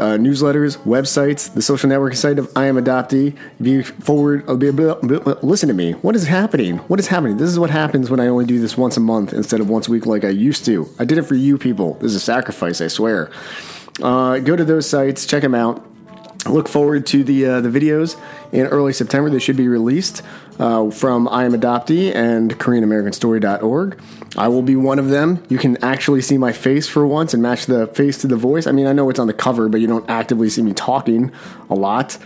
uh, newsletters, websites, the social networking site of I Am Adoptee. Be forward. uh, be- be- Listen to me. What is happening? What is happening? This is what happens when I only do this once a month instead of once a week like I used to. I did it for you people. This is a sacrifice. I swear. Uh, go to those sites, check them out. Look forward to the uh, the videos in early September. They should be released uh, from I Am Adoptee and KoreanAmericanStory.org. I will be one of them. You can actually see my face for once and match the face to the voice. I mean, I know it's on the cover, but you don't actively see me talking a lot.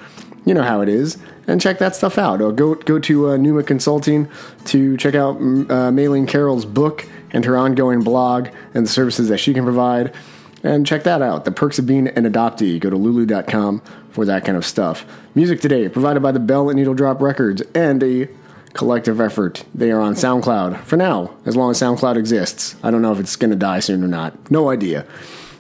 You know how it is. And check that stuff out. Or go go to uh, Numa Consulting to check out mm, uh, Maylene Carroll's book and her ongoing blog and the services that she can provide. And check that out. The perks of being an adoptee. Go to lulu.com for that kind of stuff. Music today provided by the Bell and Needle Drop Records and a collective effort. They are on SoundCloud for now, as long as SoundCloud exists. I don't know if it's going to die soon or not. No idea.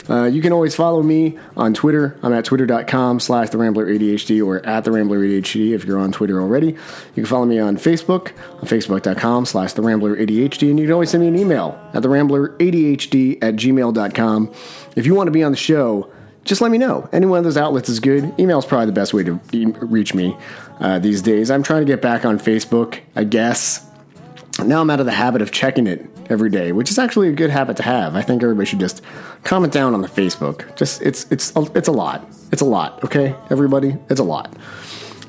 Uh, you can always follow me on Twitter. I'm at twitter.com slash the Rambler ADHD or at the Rambler ADHD if you're on Twitter already. You can follow me on Facebook, on facebook.com slash the Rambler ADHD, and you can always send me an email at the Rambler ADHD at gmail.com. If you want to be on the show, just let me know. Any one of those outlets is good. Email is probably the best way to e- reach me uh, these days. I'm trying to get back on Facebook, I guess. Now I'm out of the habit of checking it every day, which is actually a good habit to have. I think everybody should just comment down on the Facebook. Just it's it's it's a lot. It's a lot. Okay, everybody, it's a lot.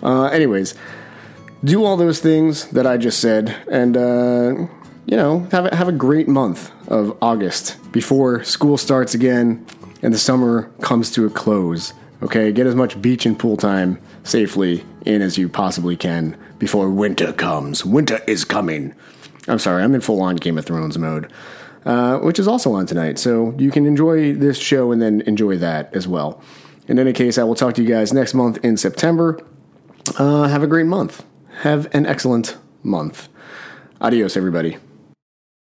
Uh, anyways, do all those things that I just said, and uh, you know have a, have a great month of August before school starts again and the summer comes to a close. Okay, get as much beach and pool time safely in as you possibly can before winter comes. Winter is coming. I'm sorry, I'm in full on Game of Thrones mode, uh, which is also on tonight. So you can enjoy this show and then enjoy that as well. In any case, I will talk to you guys next month in September. Uh, have a great month. Have an excellent month. Adios, everybody.